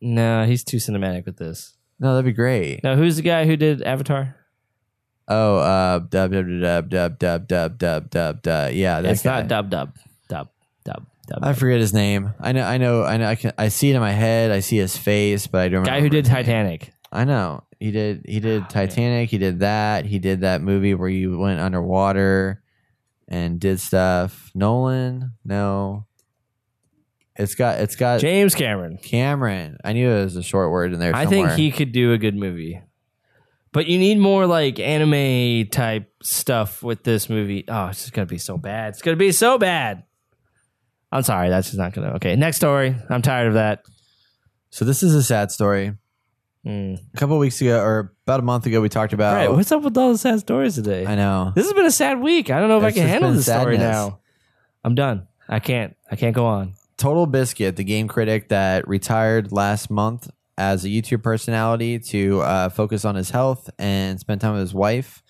no, he's too cinematic with this. no, that'd be great. Now, who's the guy who did Avatar? Oh, uh, dub dub dub dub dub dub dub dub dub. Yeah, that's it's not dub dub dub dub. I forget his name. I know. I know. I know. I can. I see it in my head. I see his face, but I don't. Remember. Guy who did. Titanic. I know. He did. He did Oh, Titanic. He did that. He did that movie where you went underwater and did stuff. Nolan. No. It's got. It's got James Cameron. Cameron. I knew it was a short word in there. I think he could do a good movie. But you need more like anime type stuff with this movie. Oh, it's just gonna be so bad. It's gonna be so bad. I'm sorry, that's just not gonna. Okay, next story. I'm tired of that. So this is a sad story. Mm. A couple weeks ago, or about a month ago, we talked about. Right, what's up with all the sad stories today? I know. This has been a sad week. I don't know if It's I can just handle been this story sadness. now. I'm done. I can't. I can't go on. Total Biscuit, the game critic that retired last month as a YouTube personality to uh, focus on his health and spend time with his wife,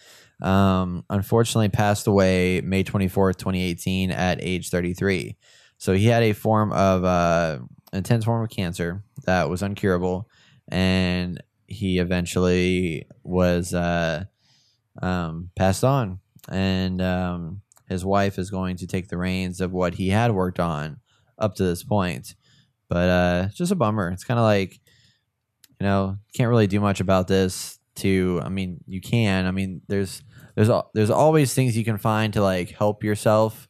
um, unfortunately passed away May 24th, 2018, at age 33. So he had a form of uh, intense form of cancer that was uncurable, and he eventually was uh, um, passed on. And um, his wife is going to take the reins of what he had worked on up to this point. But uh, just a bummer. It's kind of like, you know, can't really do much about this. To, I mean, you can. I mean, there's there's there's always things you can find to like help yourself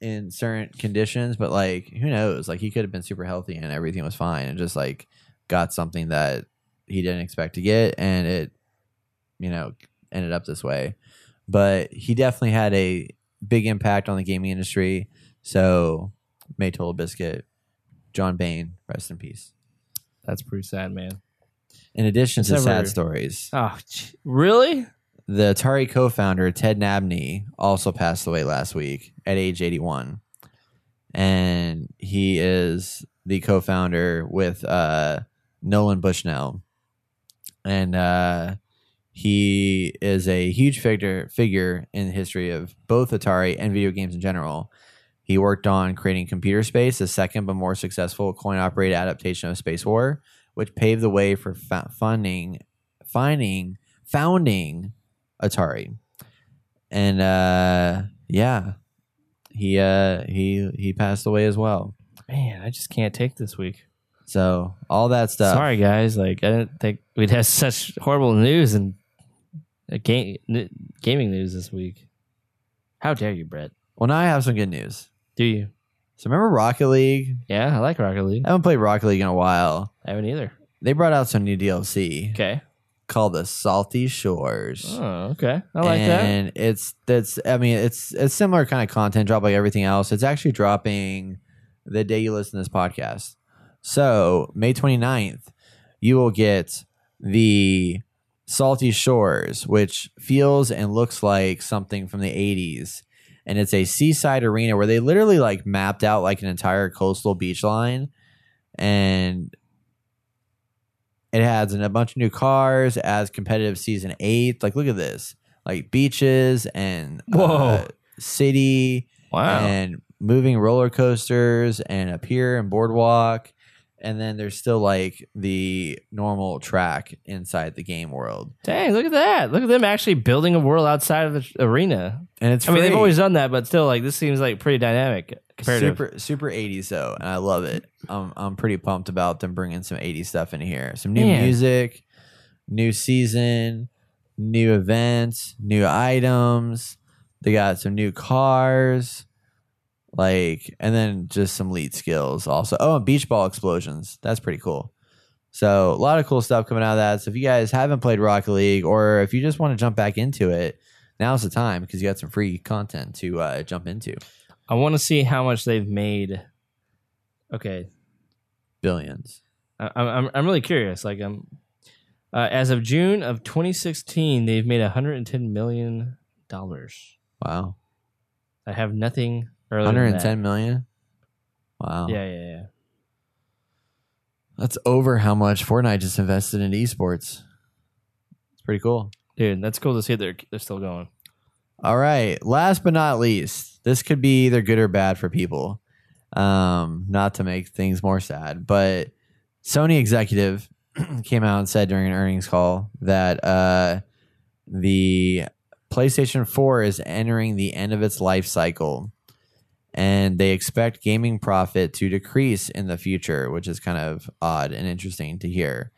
in certain conditions. But like, who knows? Like, he could have been super healthy and everything was fine, and just like got something that he didn't expect to get, and it, you know, ended up this way. But he definitely had a big impact on the gaming industry. So May Total Biscuit, John Bain, rest in peace. That's pretty sad, man. In addition It's to never- sad stories, Oh, really? The Atari co-founder Ted Dabney also passed away last week at age 81, and he is the co-founder with uh, Nolan Bushnell, and uh, he is a huge figure figure in the history of both Atari and video games in general. He worked on creating Computer Space, the second but more successful coin-operated adaptation of Space War, which paved the way for fa- funding, finding, founding Atari. And uh, yeah, he uh, he he passed away as well. Man, I just can't take this week. So all that stuff. Sorry, guys. Like I didn't think we'd have <laughs> such horrible news and uh, game n- gaming news this week. How dare you, Brett? Well, now I have some good news. Do you? So remember Rocket League? Yeah, I like Rocket League. I haven't played Rocket League in a while. I haven't either. They brought out some new DLC Okay. Called the Salty Shores. Oh, okay. I like that. and it's that's I mean it's it's similar kind of content drop like everything else. It's actually dropping the day you listen to this podcast. So May 29th, you will get the Salty Shores, which feels and looks like something from the 80s. And it's a seaside arena where they literally like mapped out like an entire coastal beach line. And it adds in a bunch of new cars, adds competitive season eight. Like, look at this. Like beaches and Whoa. uh, city wow. and moving roller coasters and a pier and boardwalk. And then there's still like the normal track inside the game world. Dang, look at that. Look at them actually building a world outside of the arena. And it's I mean, they've always done that, but still, like this seems like pretty dynamic comparative. super super 80s though, and I love it. I'm I'm pretty pumped about them bringing some 80s stuff in here. Some new Man. music, new season, new events, new items. They got some new cars, like, and then just some lead skills also. Oh, and beach ball explosions. That's pretty cool. So a lot of cool stuff coming out of that. So if you guys haven't played Rocket League, or if you just want to jump back into it, now's the time because you got some free content to uh, jump into. I want to see how much they've made Okay, Billions. I, I'm I'm really curious. Like, um, uh, as of June of 2016, they've made 110 million dollars. Wow. I have nothing earlier. than that. 110 million. Wow. Yeah, yeah, yeah. That's over how much Fortnite just invested in esports. It's pretty cool. Dude, that's cool to see they're they're still going. All right. Last but not least, this could be either good or bad for people. Um, not to make things more sad, but Sony executive <clears throat> came out and said during an earnings call that uh, the PlayStation 4 is entering the end of its life cycle and they expect gaming profit to decrease in the future, which is kind of odd and interesting to hear.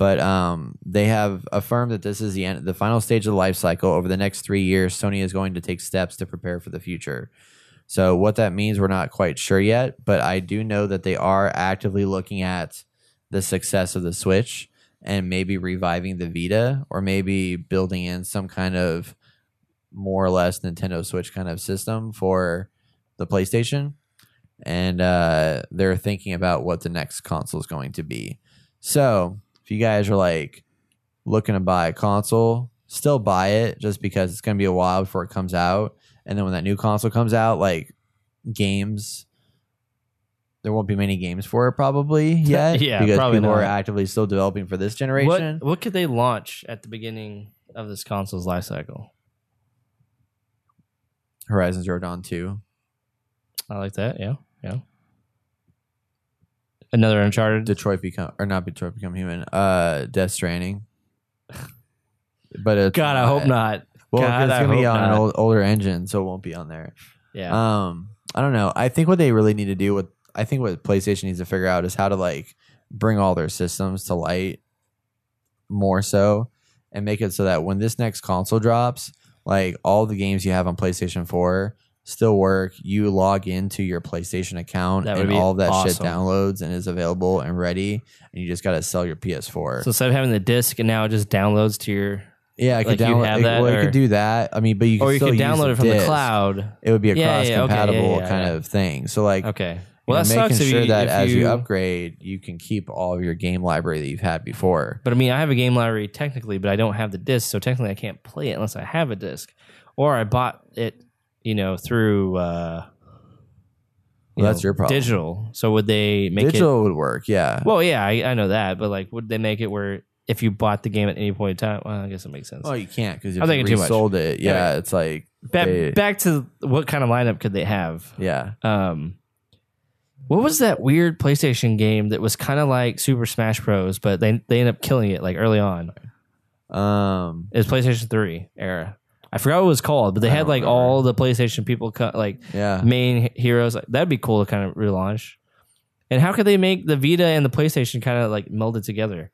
But um, they have affirmed that this is the end, the final stage of the life cycle. Over the next three years, Sony is going to take steps to prepare for the future. So what that means, we're not quite sure yet. But I do know that they are actively looking at the success of the Switch and maybe reviving the Vita, or maybe building in some kind of more or less Nintendo Switch kind of system for the PlayStation. And uh, they're thinking about what the next console is going to be. So if you guys are like looking to buy a console, still buy it just because it's going to be a while before it comes out. And then when that new console comes out, like games, there won't be many games for it probably <laughs> yet. Yeah, because probably people are actively still developing for this What generation. what could they launch at the beginning of this console's life cycle? Horizon Zero Dawn 2. I like that. Yeah, yeah. Another Uncharted. Detroit become or not Detroit become human. Uh, Death Stranding. <laughs> But it's God, I hope not. Well, God, it's gonna be on an old, older engine, so it won't be on there. Yeah, Um, I don't know. I think what they really need to do, with I think what PlayStation needs to figure out is how to like bring all their systems to light more so, and make it so that when this next console drops, like all the games you have on PlayStation Four still work. You log into your PlayStation account, That would and be all that shit downloads and is available and ready, and you just got to sell your PS4. so instead of having the disc and now it just downloads to your, yeah, I could like, you download. have it- that, well, you or- could do that. I mean, but you could or you still can use download it from the disc. cloud. It would be a Yeah, cross yeah, okay, yeah, kind yeah. of thing. So like, Okay. well, Well, that making sucks if sure you, that if as you, you upgrade, you can keep all of your game library that you've had before. But I mean, I have a game library technically, but I don't have the disc, so technically I can't play it unless I have a disc, or I bought it, you know, through. Uh, you Well, that's know, your problem. Digital. So would they make it? Digital would work, yeah. Well, yeah, I, I know that, but like, would they make it where if you bought the game at any point in time? Well, I guess it makes sense. oh, you can't because I'm you thinking too much. resold it, yeah, Yeah. it's like back they- back to what kind of lineup could they have? yeah. Um, what was that weird PlayStation game that was kind of like Super Smash Bros, but they they end up killing it like early on? Um, It was PlayStation Three era. I forgot what it was called, but they I had don't like remember. all the PlayStation people cut like yeah. main he- heroes. Like, that'd be cool to kind of relaunch. And how could they make the Vita and the PlayStation kind of like melded together?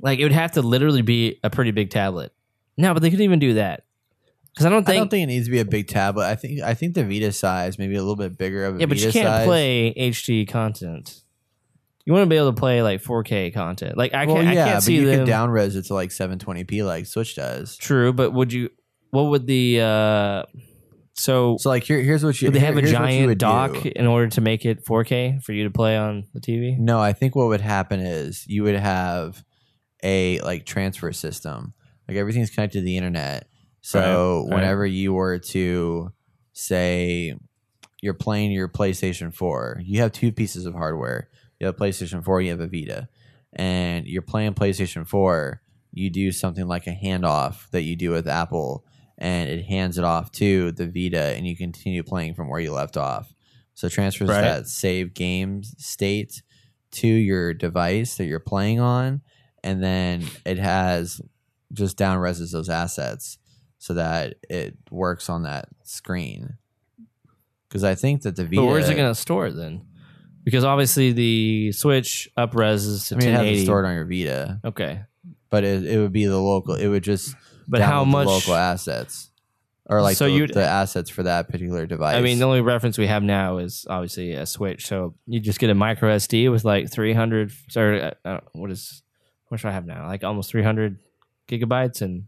Like it would have to literally be a pretty big tablet. No, but they couldn't even do that because I don't I think. don't think it needs to be a big tablet. I think I think the Vita size, maybe a little bit bigger of a yeah, but Vita you can't size. play HD content. You want to be able to play like 4K content. Like I can't. yeah, I can't but see you them. could down res it to like 720p like Switch does. True, but would you? What would the? uh So So like here, here's what you would they have a here's what you giant would dock do. in order to make it 4K for you to play on the TV? No, I think what would happen is you would have a like transfer system. Like everything's connected to the internet. So Right, right. whenever you were to say you're playing your PlayStation 4, you have two pieces of hardware. You have a PlayStation 4, you have a Vita. And you're playing PlayStation 4, you do something like a handoff that you do with Apple and it hands it off to the Vita and you continue playing from where you left off. So it transfers Right. that save game state to your device that you're playing on, and then it has just down reses those assets so that it works on that screen. Because I think that the Vita, But where's it going to store it then? Because obviously the Switch up res to I mean, it has to 1080. store it on your Vita, okay, but it, it would be the local. It would just but how download the much? local assets, or like So the, you'd- the assets for that particular device. I mean, the only reference we have now is obviously a Switch. So you just get a micro SD with like 300. Sorry, uh, uh, what is what should I have now? Like almost 300 gigabytes, and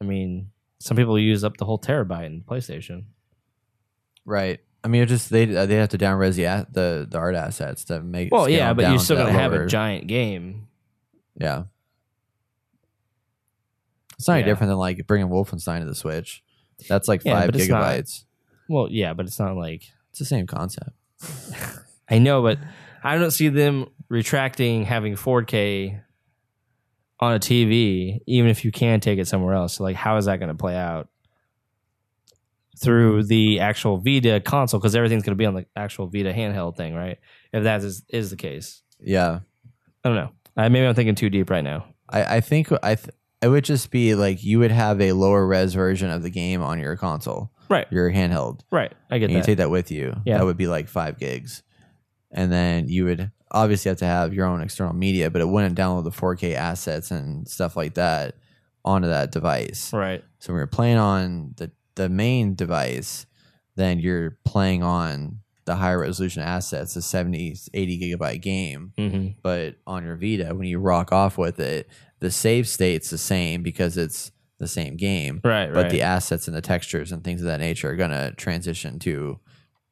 I mean, some people use up the whole terabyte in PlayStation. right? I mean, it just they they have to downres the the the art assets to make. Well, yeah, but you're still gonna have lower- a giant game. Yeah, it's not any different than like bringing Wolfenstein to the Switch. That's like Yeah, five it's not- gigabytes. Well, yeah, but it's not like It's the same concept. <laughs> I know, but I don't see them retracting having 4K on a TV, even if you can take it somewhere else. So like, how is that going to play out through the actual Vita console? Because everything's going to be on the actual Vita handheld thing, right? If that is is the case, Yeah, I don't know. I, maybe I'm thinking too deep right now. I I think I th- it would just be like you would have a lower res version of the game on your console, Right, your handheld. right. I get and you take that with you. Yeah. That would be like five gigs. And then you would obviously have to have your own external media, but it wouldn't download the 4K assets and stuff like that onto that device. right. So when you're playing on the, the main device, then you're playing on the higher resolution assets, the 70, 80 gigabyte game. hmm But on your Vita, when you rock off with it, the save state's the same because it's the same game Right, but right. the assets and the textures and things of that nature are going to transition to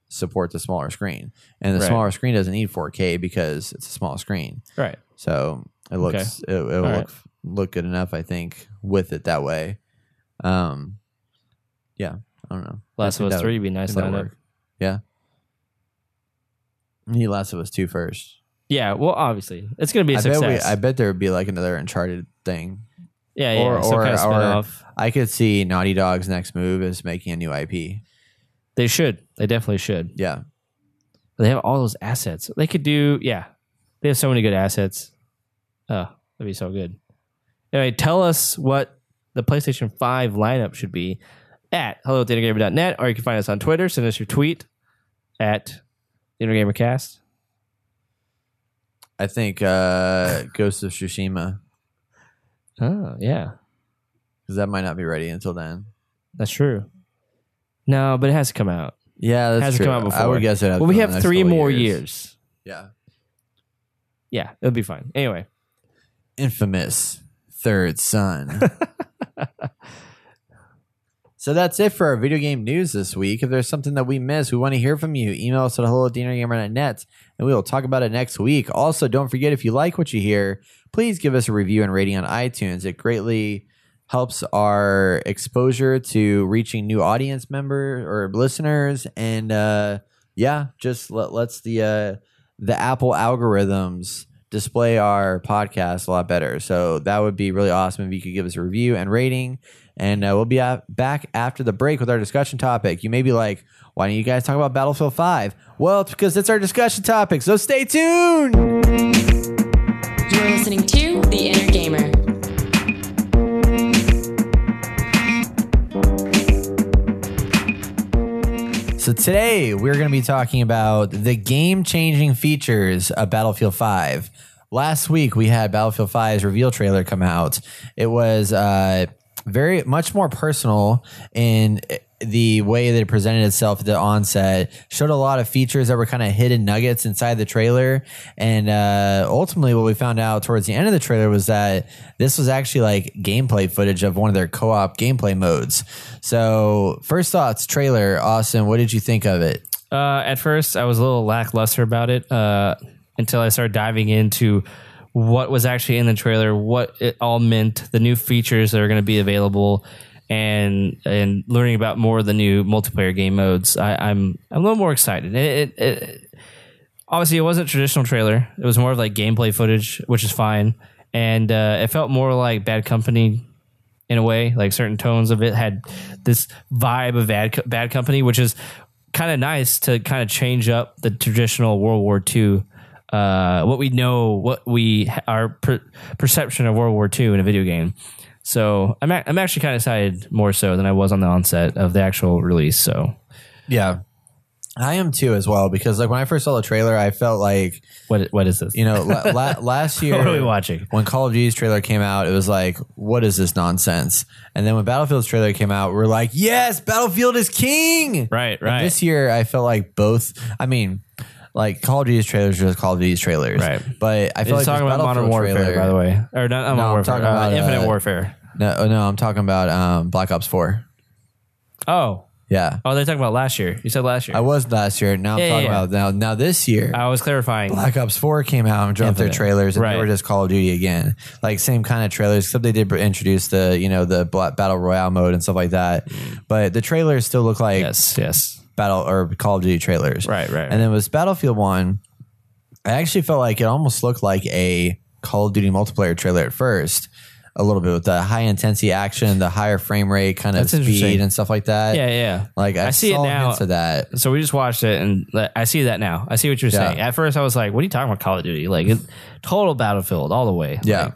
support the smaller screen. And the Right. smaller screen doesn't need 4K because it's a small screen. right. So it looks it, it'll All right. look look good enough, I think, with it that way. Um, yeah, I don't know. I Last of Us Three would- be nice lineup. work. Yeah. I need Last of Us two first. Yeah, well, obviously it's going to be a I bet success. we, I bet there would be like another Uncharted thing. yeah, yeah, or- or- kind of or-. I could see Naughty Dog's next move is making a new IP. They should. They definitely should. Yeah, They have all those assets. They could do, yeah. They have so many good assets. Oh, that'd be so good. Anyway, tell us what the PlayStation 5 lineup should be at hello or you can find us on Twitter. Send us your tweet at InnerGamerCast. I think uh, <laughs> Ghost of Tsushima Oh, yeah. because that might not be ready until then. That's true. No, but it has to come out. Yeah, that's hasn't true. come out before. I would guess it. Well, we have three more years. Yeah, Yeah, it'll be fine. Anyway, infamous third son. <laughs> so that's it for our video game news this week. If there's something that we missed, we want to hear from you. Email us at hello at net and we will talk about it next week. Also, don't forget if you like what you hear, please give us a review and rating on iTunes. It greatly helps our exposure to reaching new audience members or listeners and uh yeah just let, lets the uh the apple algorithms display our podcast a lot better so that would be really awesome if you could give us a review and rating and uh, we'll be a- back after the break with our discussion topic you may be like why don't you guys talk about battlefield 5 well it's because it's our discussion topic so stay tuned You're listening to The Inner Gamer. So today we're going to be talking about the game-changing features of Battlefield 5. Last week we had Battlefield 5's reveal trailer come out. It was uh, very much more personal in the way that it presented itself at the onset. Showed a lot of features that were kind of hidden nuggets inside the trailer, and uh, ultimately what we found out towards the end of the trailer was that this was actually like gameplay footage of one of their co-op gameplay modes. So first thoughts, trailer, Austin. What did you think of it? Uh, at first, I was a little lackluster about it uh, until I started diving into what was actually in the trailer, what it all meant, the new features that are going to be available, and and learning about more of the new multiplayer game modes. I, I'm I'm a little more excited. It, it, it, obviously, it wasn't a traditional trailer. It was more of like gameplay footage, which is fine, and uh, it felt more like Bad Company in a way. Like certain tones of it had this vibe of bad, bad company, which is kind of nice to kind of change up the traditional World War II. Uh, what we know, what we our per, perception of World War II in a video game. So I'm a- I'm actually kind of excited more so than I was on the onset of the actual release. So Yeah, I am too as well because like when I first saw the trailer, I felt like what what is this? you know la- la- <laughs> last year what are we watching? when Call of Duty's trailer came out, it was like, what is this nonsense? And then when Battlefield's trailer came out, we're like, yes, Battlefield is king. Right, And right. this year, I felt like both. I mean, like Call of Duty's trailers are just Call of Duty's trailers, Right. But I feel He's like talking about Modern Warfare, trailer- by the way, or not, not Modern I'm Warfare, talking uh, about, Infinite uh, Warfare. No, no, I'm talking about um, Black Ops Four. Oh, Yeah. Oh, they're talking about last year. You said last year. I was last year. Now I'm talking yeah, about now. Now this year, I was clarifying. Black Ops 4 came out and dropped their trailers, and Right. they were just Call of Duty again. Like same kind of trailers, except they did introduce the you know the battle royale mode and stuff like that. But the trailers still look like yes, yes. Battle or Call of Duty trailers. Right, right, And then with Battlefield One, I actually felt like it almost looked like a Call of Duty multiplayer trailer at first. A little bit with the high intensity action, the higher frame rate, kind of That's speed interesting. and stuff like that. Yeah, yeah. Like I, I see it saw now. hints of that. So we just watched it, and like, I see that now. I see what you're Yeah. saying. At first, I was like, "What are you talking about, Call of Duty? Like it, total Battlefield all the way." Yeah. Like,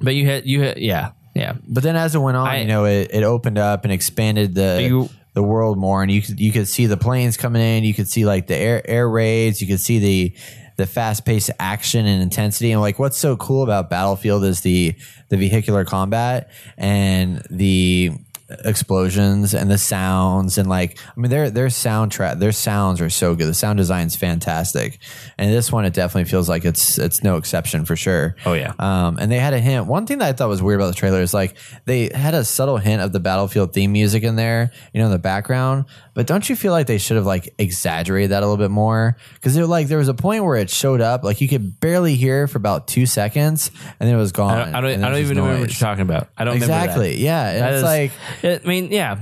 but you had you had yeah yeah. But then as it went on, I- you know, it, it opened up and expanded the You- the world more, and you could you could see the planes coming in. You could see like the air air raids. You could see the the fast paced action and intensity. And like, what's so cool about Battlefield is the the vehicular combat and the explosions and the sounds and like I mean their their soundtrack their sounds are so good the sound design's fantastic and this one it definitely feels like it's it's no exception for sure Oh, yeah. um, and they had a hint. One thing that I thought was weird about the trailer is like they had a subtle hint of the Battlefield theme music in there, you know, in the background. But don't you feel like they should have like exaggerated that a little bit more? Because there like there was a point where it showed up, like you could barely hear for about two seconds, and then it was gone. I don't, I don't, I don't even just remember what you're talking about. I don't Exactly. remember that. Yeah, and That it's is- like I mean, yeah.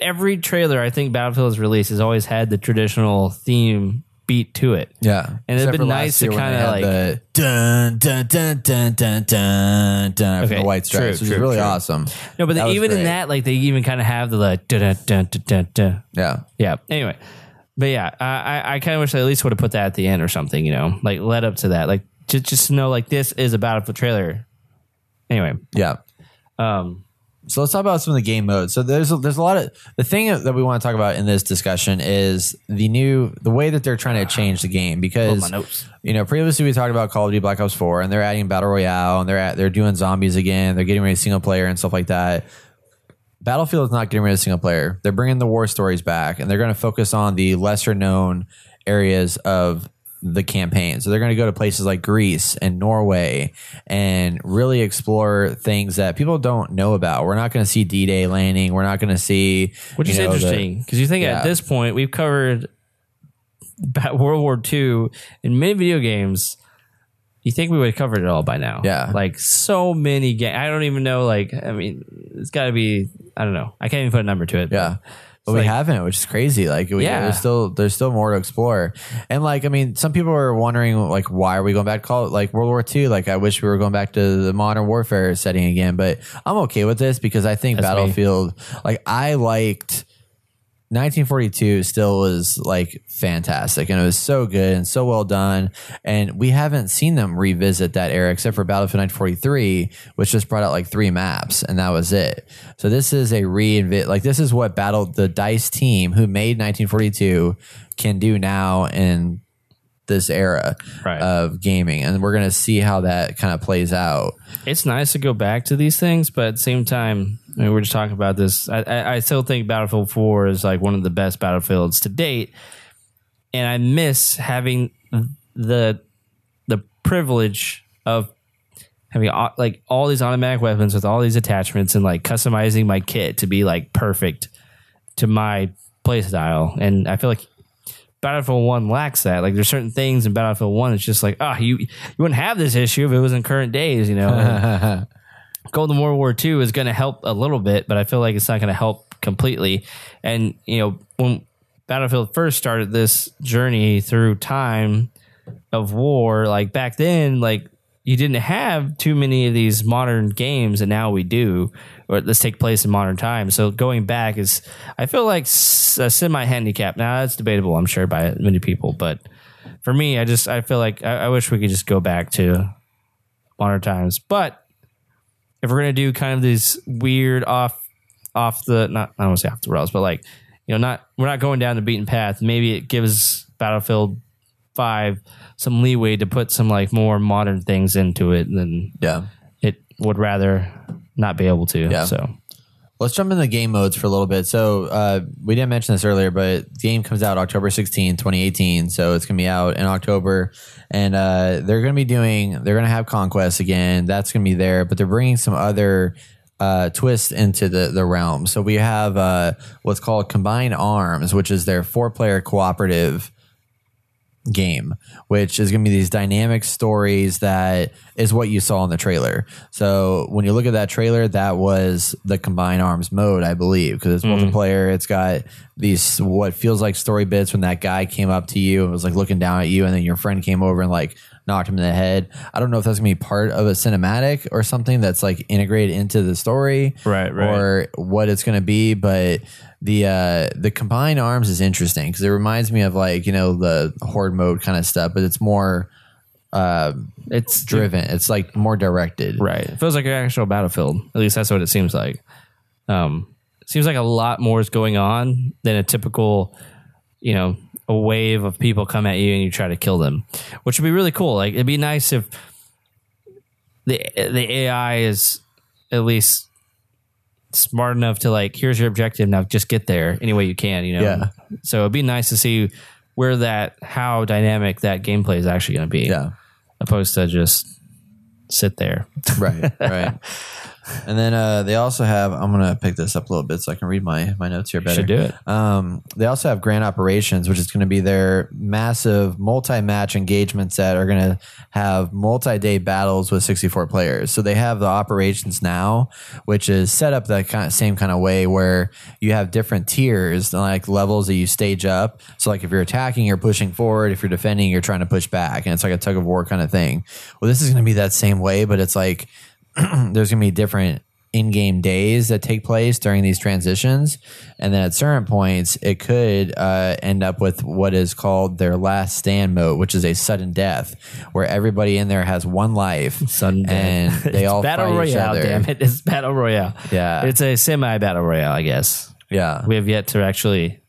Every trailer I think Battlefield has released has always had the traditional theme beat to it. yeah, And it'd been nice to they kinda, like- the dun dun dun dun dun dun dun from the White true, Stripes, which is really true. awesome. No, but That even in that, like they even kind of have the like dun dun dun dun dun. dun. Yeah, Yeah. Anyway, but yeah, I I, kind of wish they at least would have put that at the end or something. You know, like led up to that, like just just to know like this is a Battlefield trailer. Anyway, yeah. um, So let's talk about some of the game modes. So there's a, there's a lot of the thing that we want to talk about in this discussion is the new the way that they're trying to change the game because you know previously we talked about Call of Duty Black Ops 4 and they're adding battle royale and they're at, they're doing zombies again. They're getting rid of single player and stuff like that. Battlefield is not getting rid of single player. They're bringing the war stories back and they're going to focus on the lesser known areas of the campaign. So they're going to go to places like Greece and Norway and really explore things that people don't know about. We're not going to see D-Day landing. We're not going to see which is you know, interesting because you think yeah. at this point we've covered World War II in many video games. You think we would have covered it all by now? Yeah. like so many games. I don't even know. Like, I mean, it's got to be. I don't know. I can't even put a number to it. Yeah. But we like- haven't, which is crazy. Like, we, Yeah. there's still there's still more to explore. And like, I mean, some people are wondering, like, why are we going back to call it like World War II? Like, I wish we were going back to the modern warfare setting again. But I'm okay with this because I think That's me. Battlefield, like, I liked 1942 still was like fantastic and it was so good and so well done. And we haven't seen them revisit that era except for Battlefield 1943, which just brought out like three maps and that was it. So this is a reinvent, like this is what Battle, the DICE team who made 1942 can do now in this era Right. of gaming. And we're going to see how that kind of plays out. it's nice to go back to these things, but at the same time, Mean, we're just talking about this. I, I, I still think Battlefield 4 is like one of the best battlefields to date, and I miss having the the privilege of having like all these automatic weapons with all these attachments and like customizing my kit to be like perfect to my playstyle. And I feel like Battlefield One lacks that. Like there's certain things in Battlefield One. It's just like, ah, you you wouldn't have this issue if it was in current days, you know. <laughs> Golden World War II is going to help a little bit, but I feel like it's not going to help completely. And you know, when Battlefield first started this journey through time of war, like back then, like you didn't have too many of these modern games, and now we do. Or let's take place in modern times. So going back is, I feel like a semi handicap. Now that's debatable, I'm sure, by many people, but for me, I just I feel like I, I wish we could just go back to modern times. But if we're gonna do kind of these weird off off the not I don't want to say off the rails, but like you know, not we're not going down the beaten path. Maybe it gives Battlefield Five some leeway to put some like more modern things into it than Yeah. it would rather not be able to. Yeah. So Let's jump into the game modes for a little bit. So uh, we didn't mention this earlier, but the game comes out October 16, 2018. So it's going to be out in October. And uh, they're going to be doing, they're going to have Conquest again. That's going to be there. But they're bringing some other uh, into the the realm. So we have uh, what's called Combined Arms, which is their four player cooperative game, which is going to be these dynamic stories that is what you saw in the trailer. So when you look at that trailer, that was the combined arms mode, I believe, because it's mm-hmm. multiplayer. It's got these what feels like story bits when that guy came up to you and was like looking down at you, and then your friend came over and like knocked him in the head. I don't know if that's gonna be part of a cinematic or something that's like integrated into the story, Right, right. Or what it's gonna be, but the uh the combined arms is interesting because it reminds me of like you know the horde mode kind of stuff, but it's more uh It's driven. It's like more directed, Right. It feels like an actual battlefield. At least that's what it seems like. Um, seems like a lot more is going on than a typical, you know, a wave of people come at you and you try to kill them, which would be really cool. Like it'd be nice if the the AI is at least smart enough to like, here's your objective now, just get there any way you can. You know. Yeah. So it'd be nice to see where that how dynamic that gameplay is actually going to be, Yeah. opposed to just sit there. right <laughs> right and then uh they also have i'm gonna pick this up a little bit so i can read my my notes here better. Should do it. um they also have grand operations which is going to be their massive multi-match engagements that are going to have multi-day battles with 64 players. So they have the operations now which is set up that kind of same kind of way where you have different tiers like levels that you stage up. So like if you're attacking you're pushing forward. If you're defending you're trying to push back. And it's like a tug of war kind of thing. Well this is going to be that same way but it's like <clears throat> there's going to be different in-game days that take place during these transitions and then at certain points it could uh, end up with what is called their last stand mode which is a sudden death where everybody in there has one life Sudden and death. <laughs> they all battle royale. Damn it! It's battle royale. Yeah. it's a semi battle royale, I guess. yeah We have yet to actually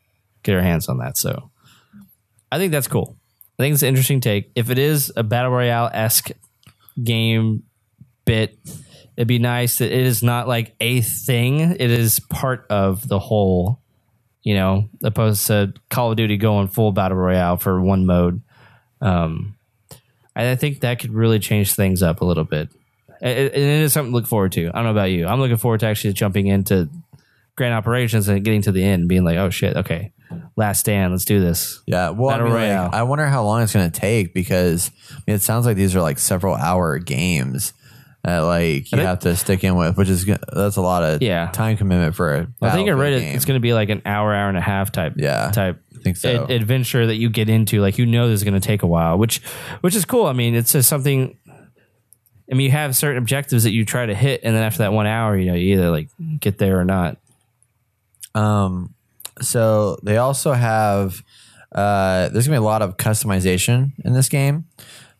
get our hands on that, so I think that's cool. I think it's an interesting take. If it is a battle royale esque game bit, it'd be nice that it is not like a thing. It is part of the whole. You know, opposed to Call of Duty going full battle royale for one mode. Um, I I think that could really change things up a little bit. It, it- is something to look forward to. I don't know about you. I'm looking forward to actually jumping into grand operations and getting to the end, being like, "Oh shit, okay, last stand, let's do this." Yeah, well, I, Battle mean, like, Royale. I wonder how long it's going to take because I mean, it sounds like these are like several hour games that like you have to stick in with, which is that's a lot of Yeah. time commitment for a. I think I read it. It's going to be like an hour, hour and a half type. Yeah, type. I think so. ad- adventure that you get into, like you know, this is going to take a while, which which is cool. I mean, it's just something. I mean, you have certain objectives that you try to hit, and then after that one hour, you know, you either like get there or not. Um, so they also have uh, there's gonna be a lot of customization in this game.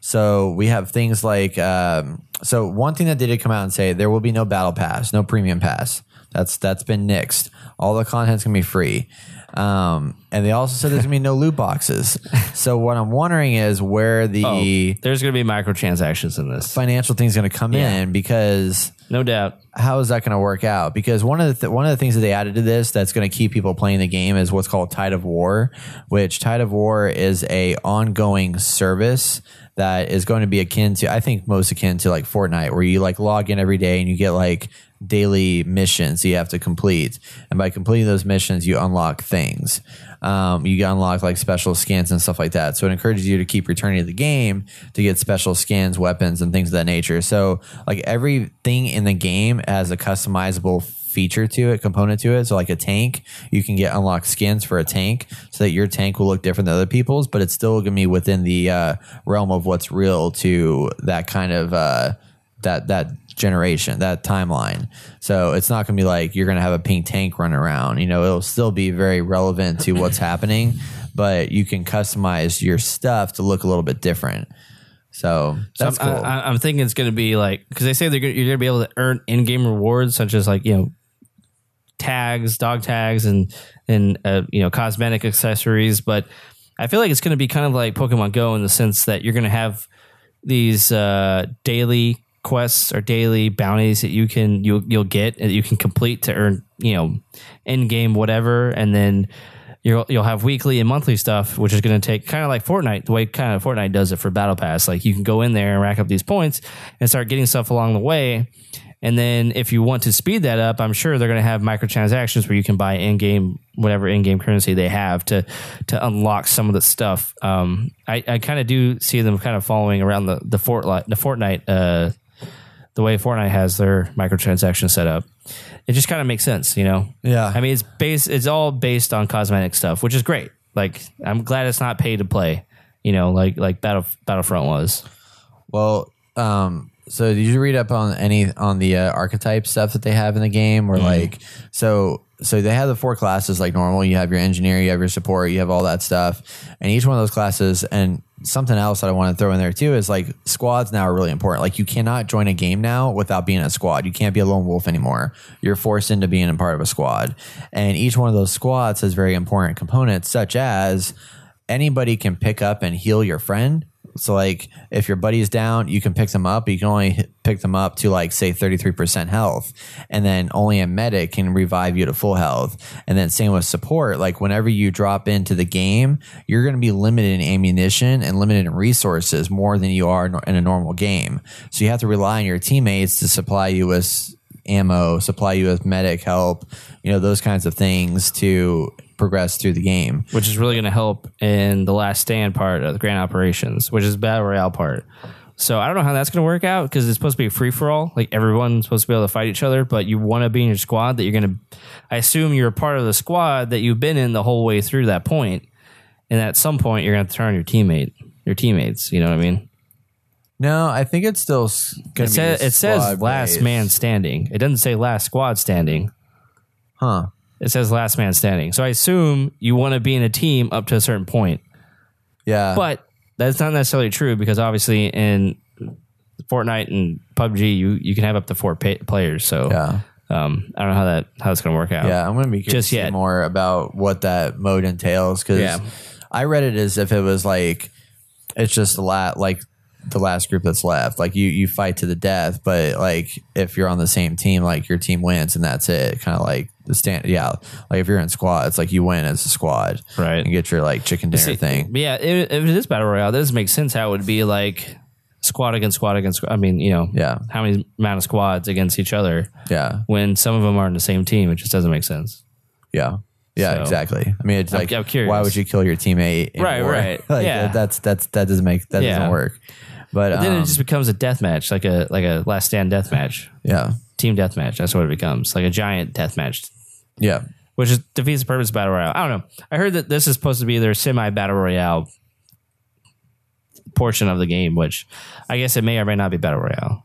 So we have things like um, so one thing that they did come out and say there will be no battle pass, no premium pass. That's that's been nixed. All the content's gonna be free. Um, and they also said there's gonna be no loot boxes. <laughs> So what I'm wondering is where the There's going to be microtransactions in this, financial thing's gonna come Yeah. in because no doubt. how is that going to work out? Because one of the th- one of the things that they added to this that's going to keep people playing the game is what's called Tide of War, which Tide of War is a ongoing service that is going to be akin to I think most akin to like Fortnite, where you like log in every day and you get like daily missions you have to complete, and by completing those missions, you unlock things. Um, you unlock like special skins and stuff like that. So it encourages you to keep returning to the game to get special skins, weapons, and things of that nature. So like everything in the game has a customizable feature to it, component to it. So like a tank, you can get unlocked skins for a tank so that your tank will look different than other people's, but it's still gonna be within the uh, realm of what's real to that kind of uh, that that generation, that timeline. So it's not going to be like you're going to have a pink tank run around. You know, it'll still be very relevant to what's <clears throat> happening, but you can customize your stuff to look a little bit different. So that's So I'm, cool. I, I'm thinking it's going to be like because they say they're gonna, you're going to be able to earn in-game rewards such as like you know tags, dog tags, and and uh, you know cosmetic accessories. But I feel like it's going to be kind of like Pokemon Go in the sense that you're going to have these uh, daily quests or daily bounties that you can you you'll get that you can complete to earn you know in-game whatever, and then. You'll, you'll have weekly and monthly stuff, which is going to take kind of like Fortnite, the way kind of Fortnite does it for Battle Pass. Like you can go in there and rack up these points and start getting stuff along the way, And then if you want to speed that up, I'm sure they're going to have microtransactions where you can buy in-game whatever in-game currency they have to to unlock some of the stuff. Um, I, I kind of do see them kind of following around the the Fortnite the Fortnite uh, the way Fortnite has their microtransaction set up. It just kind of makes sense, you know. Yeah. I mean, it's based. It's all based on cosmetic stuff, which is great. Like, I'm glad it's not pay to play. You know, like like Battle Battlefront was. Well, um, so did you read up on any on the uh, archetype stuff that they have in the game, or like so? So they have the four classes like normal. You have your engineer, you have your support, you have all that stuff, and each one of those classes. And something else that I want to throw in there too is like squads now are really important. Like you cannot join a game now without being a squad. You can't be a lone wolf anymore. You're forced into being a part of a squad, and each one of those squads has very important components, such as anybody can pick up and heal your friend. So like if your buddy's down, you can pick them up. You can only pick them up to like say 33% health. And then only a medic can revive you to full health. And then same with support. Like whenever you drop into the game, you're going to be limited in ammunition and limited in resources more than you are in a normal game. So you have to rely on your teammates to supply you with ammo, supply you with medic help, you know, those kinds of things to progress through the game. which is really going to help in the last stand part of the grand operations, which is battle royale part. So I don't know how that's going to work out because it's supposed to be a free for all. Like everyone's supposed to be able to fight each other, but you want to be in your squad that you're going to. I assume you're a part of the squad that you've been in the whole way through that point, and at some point you're going to turn your teammate, your teammates. You know what I mean? No, I think it's still It to says it says last man standing. It doesn't say last squad standing. Huh. It says last man standing. So I assume you want to be in a team up to a certain point. Yeah. But that's not necessarily true because obviously in Fortnite and PUBG, you you can have up to four pa- players. So yeah. um, I don't know how that how it's going to work out. Yeah, I'm going to be curious Just yet. more about what that mode entails because Yeah. I read it as if it was like it's just a lot like the last group that's left. Like you you fight to the death, but like if you're on the same team, like your team wins and that's it. Kind of like the stand. Yeah, like if you're in squad, it's like you win as a squad, Right. And get your like chicken dinner See, thing. Yeah, if, if it is battle royale, that does make sense. How it would be like squad against squad against. squad. I mean, you know, Yeah. how many amount of squads against each other Yeah, when some of them are in the same team? It just doesn't make sense. yeah. Yeah, So- exactly. I mean, it's I'm- like, I'm curious. why would you kill your teammate? Right, war? right. <laughs> like, Yeah. that's that's that doesn't make that Yeah. doesn't work. But, Then um, it just becomes a death match, like a like a last stand death match, yeah, team death match. That's what it becomes, like a giant death match yeah. which is, defeats the purpose of battle royale. I don't know. I heard that this is supposed to be their semi battle royale portion of the game, which I guess it may or may not be battle royale.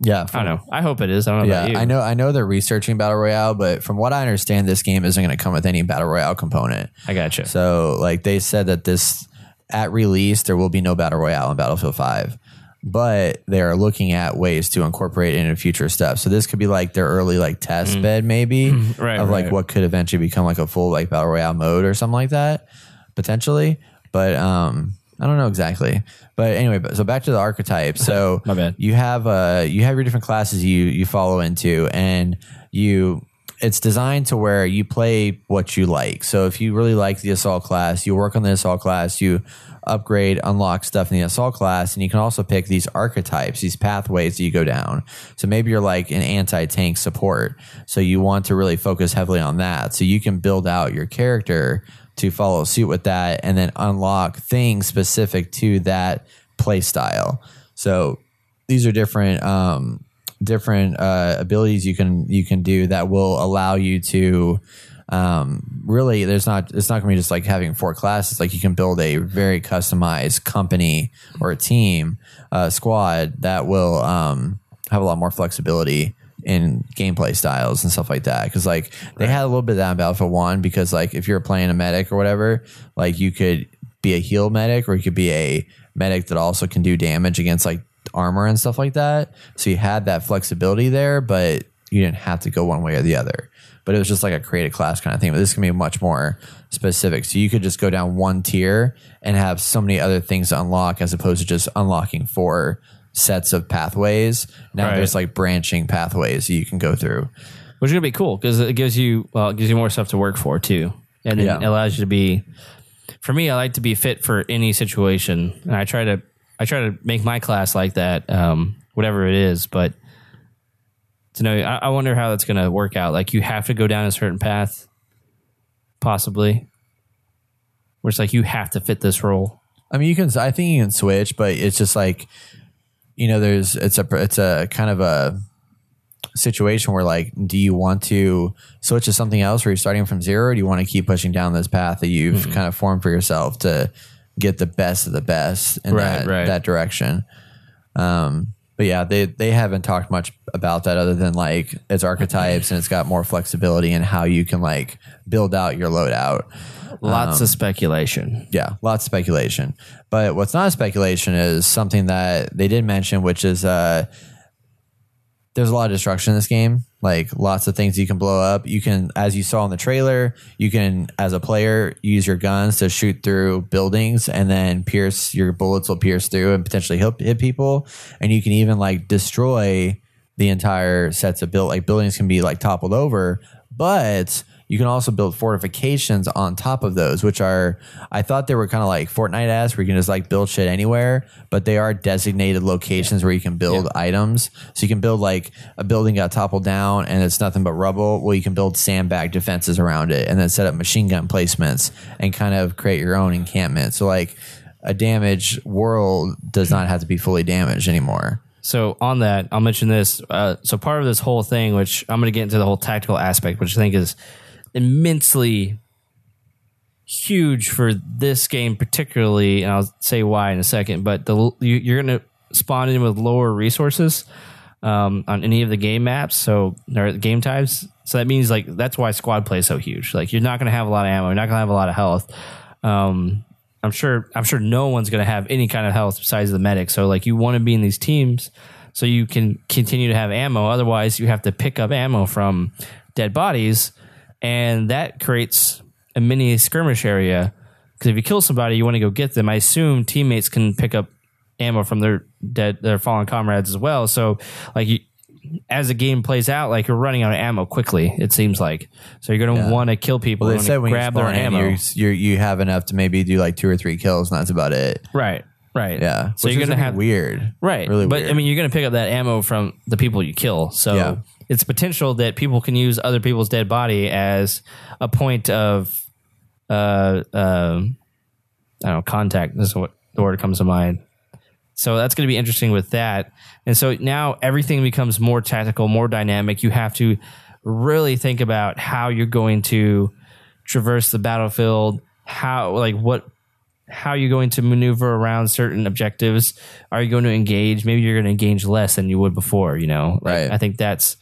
Yeah, I don't know. I hope it is. I don't know Yeah, about you. I know. I know they're researching battle royale, but from what I understand, this game isn't going to come with any battle royale component. I gotcha. So, like they said that this at release there will be no battle royale in Battlefield Five, but they are looking at ways to incorporate into future stuff. So this could be like their early like test bed, maybe Mm. Right, of like right. what could eventually become like a full like battle royale mode or something like that, potentially. But um, I don't know exactly. But anyway, but so back to the archetype. So <laughs> My bad. you have uh you have your different classes you you follow into and you it's designed to where you play what you like so if you really like the assault class you work on the assault class you upgrade unlock stuff in the assault class and you can also pick these archetypes these pathways that you go down. So maybe you're like an anti-tank support. So you want to really focus heavily on that. So you can build out your character to follow suit with that and then unlock things specific to that play style so these are different um, different uh, abilities you can you can do that will allow you to um, really there's not it's not gonna be just like having four classes. Like you can build a very customized company or a team uh, squad that will um, have a lot more flexibility in gameplay styles and stuff like that. Because like they had a little bit of that in Battlefield One because like if you're playing a medic or whatever like you could be a heal medic or you could be a medic that also can do damage against like armor and stuff like that. So you had that flexibility there, but you didn't have to go one way or the other. But it was just like a created class kind of thing. But this can be much more specific. So you could just go down one tier and have so many other things to unlock as opposed to just unlocking four sets of pathways. Now Right. there's like branching pathways that you can go through. which is gonna be cool because it gives you well, it gives you more stuff to work for too, and Yeah. it allows you to be. For me, I like to be fit for any situation, and I try to I try to make my class like that, um, whatever it is. But to know. I, I wonder how that's going to work out. Like you have to go down a certain path, possibly, where it's like you have to fit this role. I mean, you can. I think you can switch, but it's just like, you know, there's it's a it's a kind of a situation where like, do you want to switch to something else where you're starting from zero, or do you want to keep pushing down this path that you've Mm-hmm. kind of formed for yourself to get the best of the best in Right, that right. that direction? Um, but yeah, they they haven't talked much about that other than like it's archetypes and it's got more flexibility in how you can like build out your loadout. Lots of speculation. Yeah, lots of speculation. But what's not a speculation is something that they did mention, which is uh, there's a lot of destruction in this game. Like lots of things you can blow up. You can, as you saw in the trailer, you can, as a player, use your guns to shoot through buildings and then pierce your bullets will pierce through and potentially hit, hit people. And you can even like destroy the entire sets of build like buildings can be like toppled over, but you can also build fortifications on top of those, which are I thought they were kind of like Fortnite ass, where you can just like build shit anywhere, but they are designated locations where you can build items. So you can build like a building got toppled down and it's nothing but rubble. Well, you can build sandbag defenses around it and then set up machine gun placements and kind of create your own encampment. So like a damaged world does not have to be fully damaged anymore. So on that, I'll mention this. Uh, so part of this whole thing, which I'm going to get into the whole tactical aspect, which I think is immensely huge for this game, particularly, and I'll say why in a second. But the you, you're going to spawn in with lower resources um, on any of the game maps, so or game types. So that means like that's why squad play is so huge. Like you're not going to have a lot of ammo, you're not going to have a lot of health. Um, I'm sure I'm sure no one's going to have any kind of health besides the medic. So like you want to be in these teams so you can continue to have ammo. Otherwise, you have to pick up ammo from dead bodies, and that creates a mini skirmish area. Because if you kill somebody, you want to go get them. I assume teammates can pick up ammo from their dead, their fallen comrades as well. So like you. As the game plays out, like you're running out of ammo quickly. It seems like so you're going to want to kill people. Well, they said when you grab their ammo. you're, you're, you have enough to maybe do like two or three kills, and that's about it. Right. Right. Yeah. So Which you're gonna have weird. right. Really but weird. I mean, you're gonna pick up that ammo from the people you kill. So Yeah. It's potential that people can use other people's dead body as a point of, uh, um, I don't know, contact. This is what the word comes to mind. So that's going to be interesting with that. And so now everything becomes more tactical, more dynamic. You have to really think about how you're going to traverse the battlefield, how like what how you're going to maneuver around certain objectives. Are you going to engage? Maybe you're going to engage less than you would before, you know? Like, Right. I think that's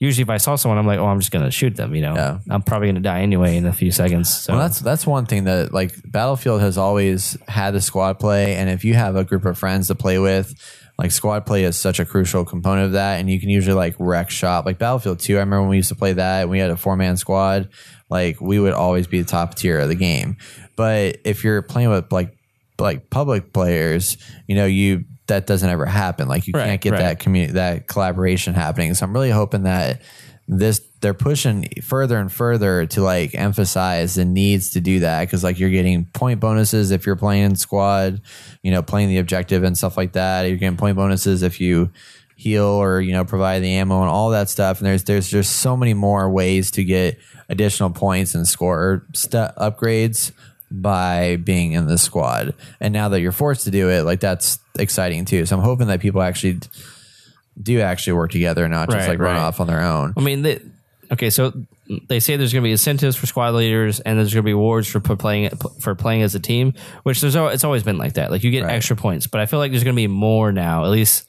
usually if I saw someone, I'm like, oh, I'm just going to shoot them, you know? Yeah. I'm probably going to die anyway in a few seconds. So Well, that's that's one thing that like Battlefield has always had the squad play, and if you have a group of friends to play with, like squad play is such a crucial component of that, and you can usually like wreck shop. Like Battlefield Two, I remember when we used to play that, and we had a four man squad. Like we would always be the top tier of the game. But if you're playing with like like public players, you know you that doesn't ever happen. Like you Right, can't get right. that community that collaboration happening. So I'm really hoping that this they're pushing further and further to like emphasize the needs to do that because like you're getting point bonuses if you're playing squad, you know, playing the objective and stuff like that. You're getting point bonuses if you heal or you know provide the ammo and all that stuff. And there's there's just so many more ways to get additional points and score stu upgrades by being in the squad. And now that you're forced to do it, like that's exciting too. So I'm hoping that people actually do actually work together and not just Right, like run right. off on their own. I mean, they, okay, so they say there's going to be incentives for squad leaders, and there's going to be awards for playing for playing as a team. Which there's it's always been like that. Like you get Right. extra points, but I feel like there's going to be more now. At least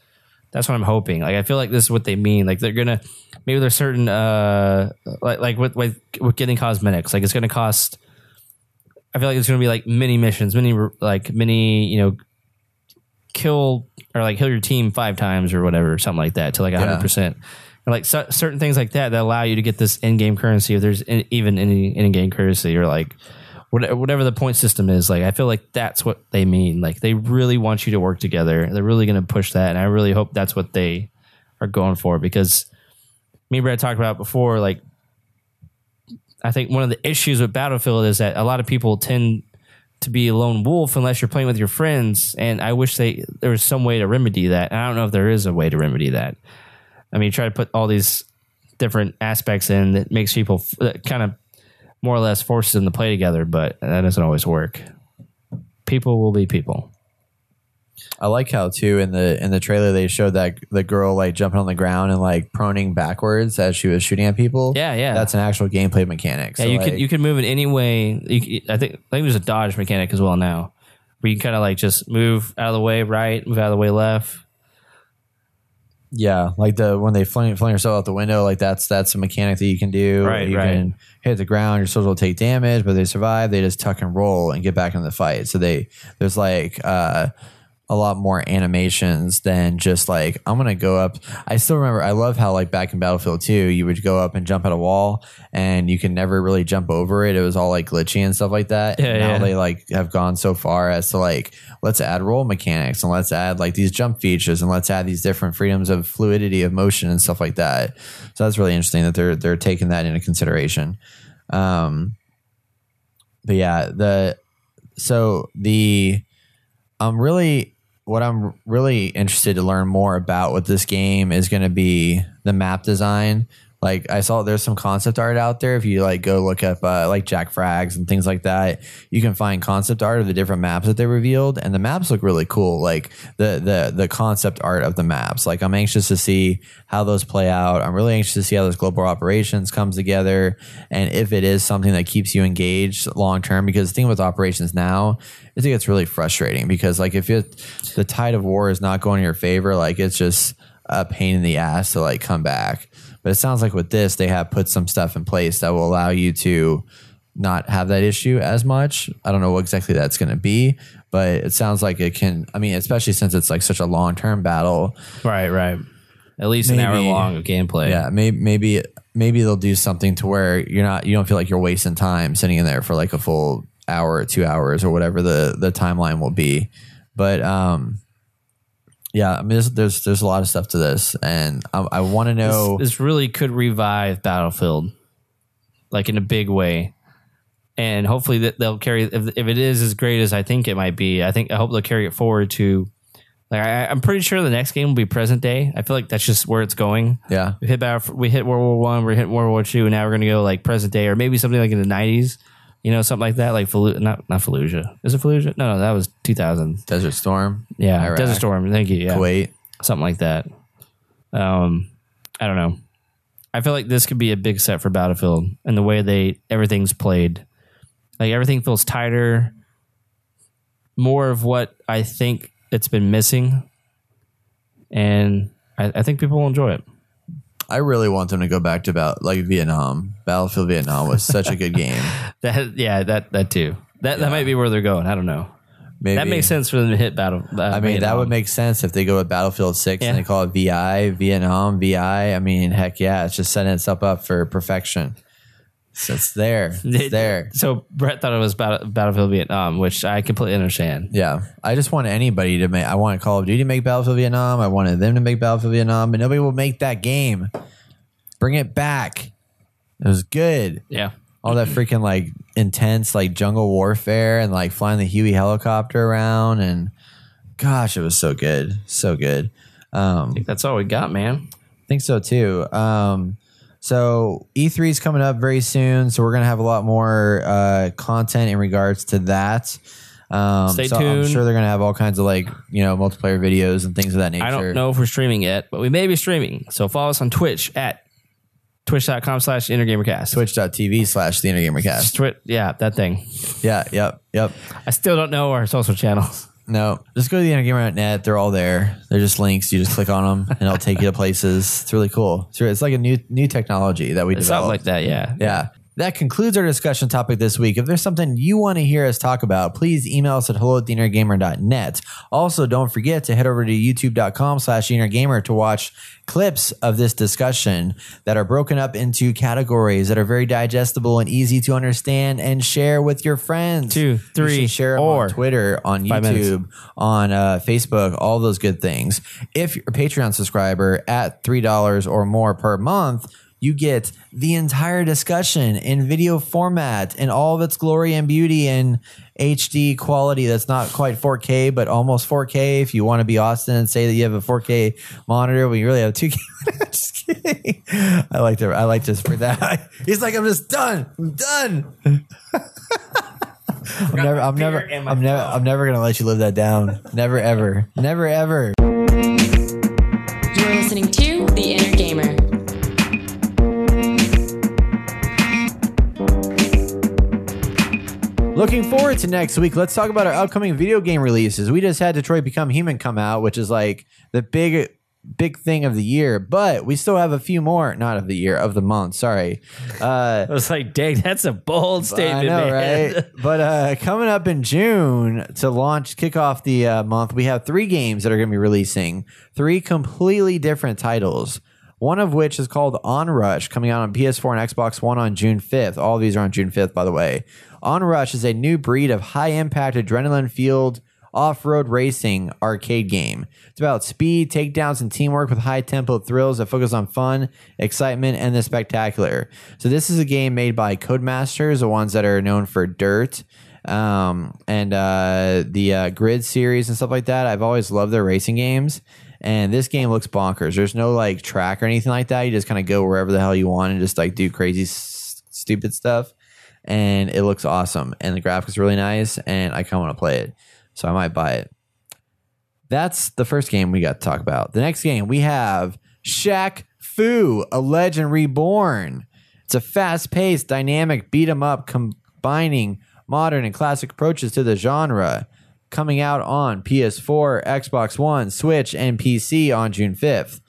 that's what I'm hoping. Like I feel like this is what they mean. Like they're gonna maybe there's certain uh like like with with, with getting cosmetics. Like it's going to cost. I feel like it's going to be like mini missions, mini like mini you know kill or like kill your team five times or whatever, something like that to like hundred Yeah. percent. And like cer- certain things like that that allow you to get this in-game currency. If there's in, even any in-game currency, or like whatever the point system is, like I feel like that's what they mean. Like they really want you to work together. They're really going to push that, and I really hope that's what they are going for because me and Brad talked about before. Like I think one of the issues with Battlefield is that a lot of people tend to be a lone wolf unless you're playing with your friends. And I wish they there was some way to remedy that. And I don't know if there is a way to remedy that. I mean, try to put all these different aspects in that makes people that kind of more or less forces them to play together, but that doesn't always work. People will be people. I like how too in the in the trailer they showed that the girl like jumping on the ground and like proning backwards as she was shooting at people. Yeah, yeah. That's an actual gameplay mechanic. Yeah, So, you like, can you can move in any way. You, I think I think there's a dodge mechanic as well now, where you can kind of like just move out of the way right, move out of the way left. Yeah, like the when they fling, fling yourself out the window, like that's that's a mechanic that you can do. Right, you right. can hit the ground, your soldiers will take damage, but they survive. They just tuck and roll and get back in the fight. So they there's like uh, a lot more animations than just like I'm gonna go up. I still remember. I love how like back in Battlefield 2, you would go up and jump at a wall, and you can never really jump over it. It was all like glitchy and stuff like that. Yeah, And now yeah. they like have gone so far as to like let's add roll mechanics and let's add like these jump features and let's add these different freedoms of fluidity of motion and stuff like that. So that's really interesting that they're they're taking that into consideration. Um, but yeah, the so the I'm really what I'm really interested to learn more about with this game is going to be the map design. Like I saw there's some concept art out there. If you like go look up uh, like JackFrags and things like that, you can find concept art of the different maps that they revealed, and the maps look really cool. Like the the the concept art of the maps. Like I'm anxious to see how those play out. I'm really anxious to see how this global operations comes together, and if it is something that keeps you engaged long term. Because the thing with operations now is it gets really frustrating because like if it the tide of war is not going in your favor, like it's just a pain in the ass to like come back. But it sounds like with this, they have put some stuff in place that will allow you to not have that issue as much. I don't know what exactly that's going to be, but it sounds like it can. I mean, especially since it's like such a long term battle. Right, right. At least an hour long of gameplay. Yeah, maybe maybe maybe they'll do something to where you're not you don't feel like you're wasting time sitting in there for like a full hour or two hours or whatever the the timeline will be. But um, yeah, I mean, there's there's, there's a lot of stuff to this, and I, I want to know. this, this really could revive Battlefield, like in a big way, and hopefully that they'll carry. If, if it is as great as I think it might be, I think I hope they'll carry it forward to. Like I, I'm pretty sure the next game will be present day. I feel like that's just where it's going. yeah, We hit battle, we hit World War One, we hit World War Two, and now we're gonna go like present day, or maybe something like in the '90s. You know, something like that, like Fallu- not not Fallujah. Is it Fallujah? No, no, that was 2000. Desert Storm. Yeah, Iraq, Desert Storm. Thank you. Yeah, Kuwait. something like that. Um, I don't know. I feel like this could be a big set for Battlefield and the way they everything's played. Like everything feels tighter, more of what I think it's been missing, and I, I think people will enjoy it. I really want them to go back to about like Vietnam. Battlefield Vietnam was such a good game. <laughs> That yeah, that that too. That that might be where they're going. I don't know. Maybe That makes sense for them to hit battle. Uh, I mean, that Vietnam. would make sense if they go with Battlefield Six Yeah. and they call it VI Vietnam VI. I mean, heck yeah, it's just setting itself up for perfection. So it's there, it's there. So Brett thought it was Battle, Battlefield Vietnam, which I completely understand. Yeah, I just want anybody to make. I want Call of Duty to make Battlefield Vietnam. I wanted them to make Battlefield Vietnam, but nobody will make that game. Bring it back. It was good. Yeah. All that freaking like intense like jungle warfare and like flying the Huey helicopter around and gosh, it was so good, so good. Um, I think that's all we got, man. I think so too. Um, so E3 is coming up very soon, so we're gonna have a lot more uh, content in regards to that. Um, Stay so I'm sure they're gonna have all kinds of like you know multiplayer videos and things of that nature. I don't know if we're streaming yet, but we may be streaming. So follow us on Twitch at twitch.com slash innergamercast. Twitch.tv slash the Innergamercast. Twitch, yeah, that thing. Yeah, yep, yep. I still don't know our social channels. No, just go to the Innergamer.net. They're all there. They're just links. You just click on them, and it'll take you to places. It's really cool. It's, re- it's like a new new technology that we Something developed. like that, yeah. Yeah. That concludes our discussion topic this week. If there's something you want to hear us talk about, please email us at hello at theinnergamer.net. Also, don't forget to head over to youtube.com slash innergamer to watch clips of this discussion that are broken up into categories that are very digestible and easy to understand and share with your friends. Two, three, share 'em or on Twitter, on. YouTube, on uh, Facebook, all those good things. If you're a Patreon subscriber at $3 or more per month, you get the entire discussion in video format in all of its glory and beauty in HD quality that's not quite 4K, but almost 4K. If you want to be Austin and say that you have a 4K monitor, when you really have 2K. <laughs> just kidding. I like to. I like to for that. <laughs> He's like, I'm just done. I'm done. <laughs> I'm never. I'm never. beer and my I'm never. I'm never gonna let you live that down. Never ever. Never ever. You're listening to Looking forward to next week. Let's talk about our upcoming video game releases. We just had Detroit Become Human come out, which is like the big big thing of the year, but we still have a few more, not of the year, of the month. Sorry. Uh I was like, dang, that's a bold statement, know, right? <laughs> but uh, coming up in June to launch, kick off the uh, month, we have three games that are going to be releasing. Three completely different titles. One of which is called Onrush, coming out on PS4 and Xbox One on June 5th. All of these are on June 5th, by the way. Onrush is a new breed of high impact adrenaline fueled off road racing arcade game. It's about speed, takedowns, and teamwork with high tempo thrills that focus on fun, excitement, and the spectacular. So, this is a game made by Codemasters, the ones that are known for Dirt um, and uh, the uh, Grid series and stuff like that. I've always loved their racing games. And this game looks bonkers. There's no like track or anything like that. You just kind of go wherever the hell you want and just like do crazy, s- stupid stuff. And it looks awesome. And the graphics really nice. And I kind of want to play it. So I might buy it. That's the first game we got to talk about. The next game we have Shaq Fu, a legend reborn. It's a fast paced, dynamic beat 'em up combining modern and classic approaches to the genre. Coming out on PS4, Xbox One, Switch, and PC on June 5th.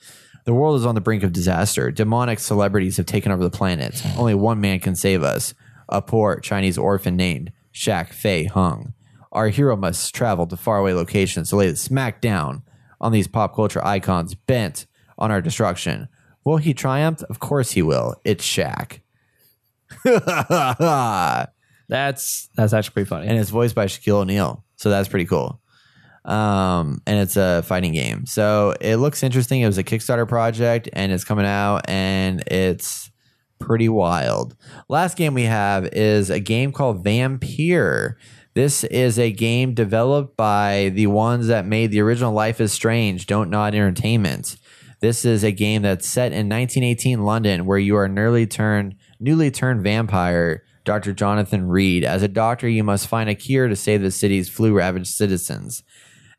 The world is on the brink of disaster. Demonic celebrities have taken over the planet. Only one man can save us a poor Chinese orphan named Shaq Fei Hung. Our hero must travel to faraway locations to lay the smack down on these pop culture icons bent on our destruction. Will he triumph? Of course he will. It's Shaq. <laughs> That's that's actually pretty funny. And it's voiced by Shaquille O'Neal. So that's pretty cool. Um, and it's a fighting game. So it looks interesting. It was a Kickstarter project and it's coming out and it's pretty wild. Last game we have is a game called Vampyr. This is a game developed by the ones that made the original Life is Strange, Dontnod Entertainment. This is a game that's set in 1918 London, where you are newly turned newly turned vampire, Dr. Jonathan Reed. As a doctor, you must find a cure to save the city's flu-ravaged citizens.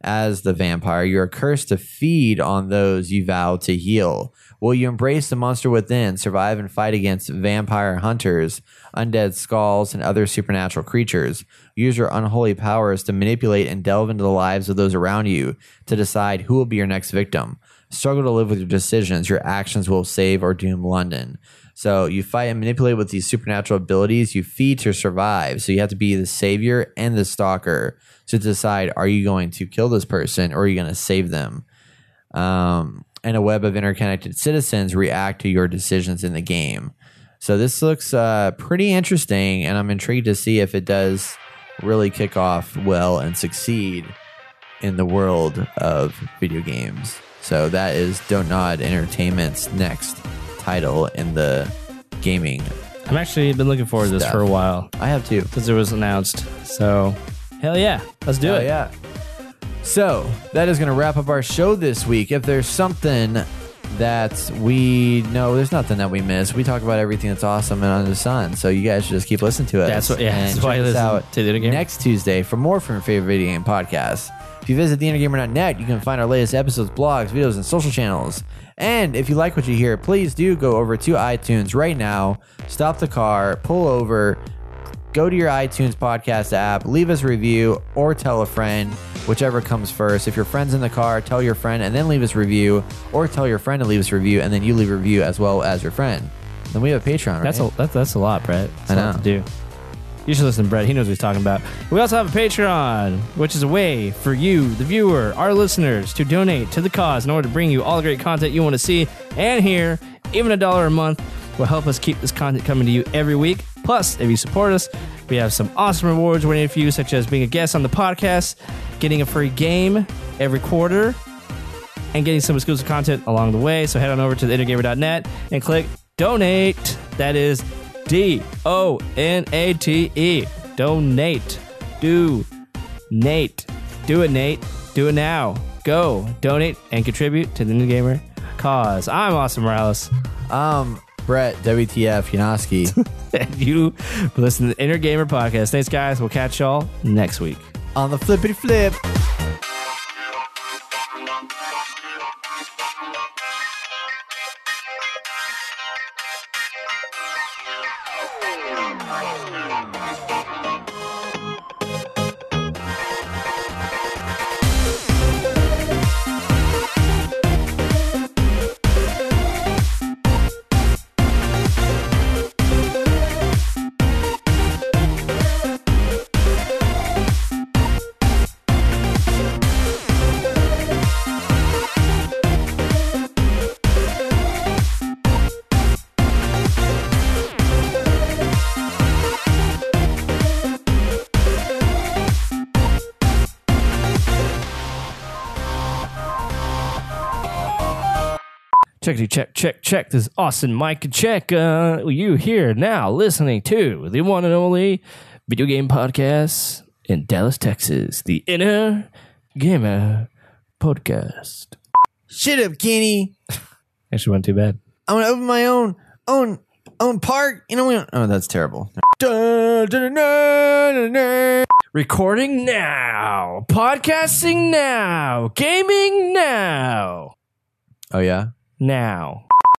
As the vampire, you are cursed to feed on those you vow to heal. Will you embrace the monster within, survive and fight against vampire hunters, undead skulls, and other supernatural creatures? Use your unholy powers to manipulate and delve into the lives of those around you to decide who will be your next victim. Struggle to live with your decisions. Your actions will save or doom London. So you fight and manipulate with these supernatural abilities. You feed to survive. So you have to be the savior and the stalker to decide are you going to kill this person or are you going to save them? Um, and a web of interconnected citizens react to your decisions in the game. So this looks uh, pretty interesting, and I'm intrigued to see if it does really kick off well and succeed in the world of video games. So that is Dontnod Entertainment's next title in the gaming. I've actually been looking forward to this Stuff. for a while I have two. because it was announced. So hell yeah, let's do Oh, it. yeah. So that is going to wrap up our show this week. If there's something that we know, there's nothing that we miss. We talk about everything that's awesome and under the sun. So you guys should just keep listening to us. That's what- yeah, and that's why check I us listen out to The Inner Gamer. next Tuesday for more from your favorite video game podcasts. If you visit theinnergamer.net, you can find our latest episodes, blogs, videos, and social channels. And if you like what you hear, please do go over to iTunes right now, stop the car, pull over, go to your iTunes podcast app, leave us a review, or tell a friend, whichever comes first. If your friend's in the car, tell your friend and then leave us a review, or tell your friend to leave us a review and then you leave a review as well as your friend. Then we have a Patreon, right? That's a that's, that's a lot, Brett. That's I a lot know. to do. You should listen to Brett. He knows what he's talking about. We also have a Patreon, which is a way for you, the viewer, our listeners, to donate to the cause in order to bring you all the great content you want to see and hear. Even a dollar a month will help us keep this content coming to you every week. Plus, if you support us, we have some awesome rewards waiting for you, such as being a guest on the podcast, getting a free game every quarter, and getting some exclusive content along the way. So head on over to theinnergamer.net and click donate. That is D O N A T E. Donate. Do Nate. Do it, Nate. Do it now. Go. Donate and contribute to the Inner Gamer cause. I'm Austin Morales. Um, Brett, WTF, Yanoski. <laughs> And you listen to the Inner Gamer Podcast. Thanks, guys. We'll catch y'all next week. on the flippity flip. Checkity check, check, check. This is Austin Mike Check. Uh, you here now listening to the one and only video game podcast in Dallas, Texas, the Inner Gamer Podcast. Shut up, Kenny. Actually, wasn't too bad. I'm gonna open my own own own park. You know, we don't- oh, that's terrible. Dun, dun, dun. Recording now, podcasting now, gaming now, Oh yeah. Now.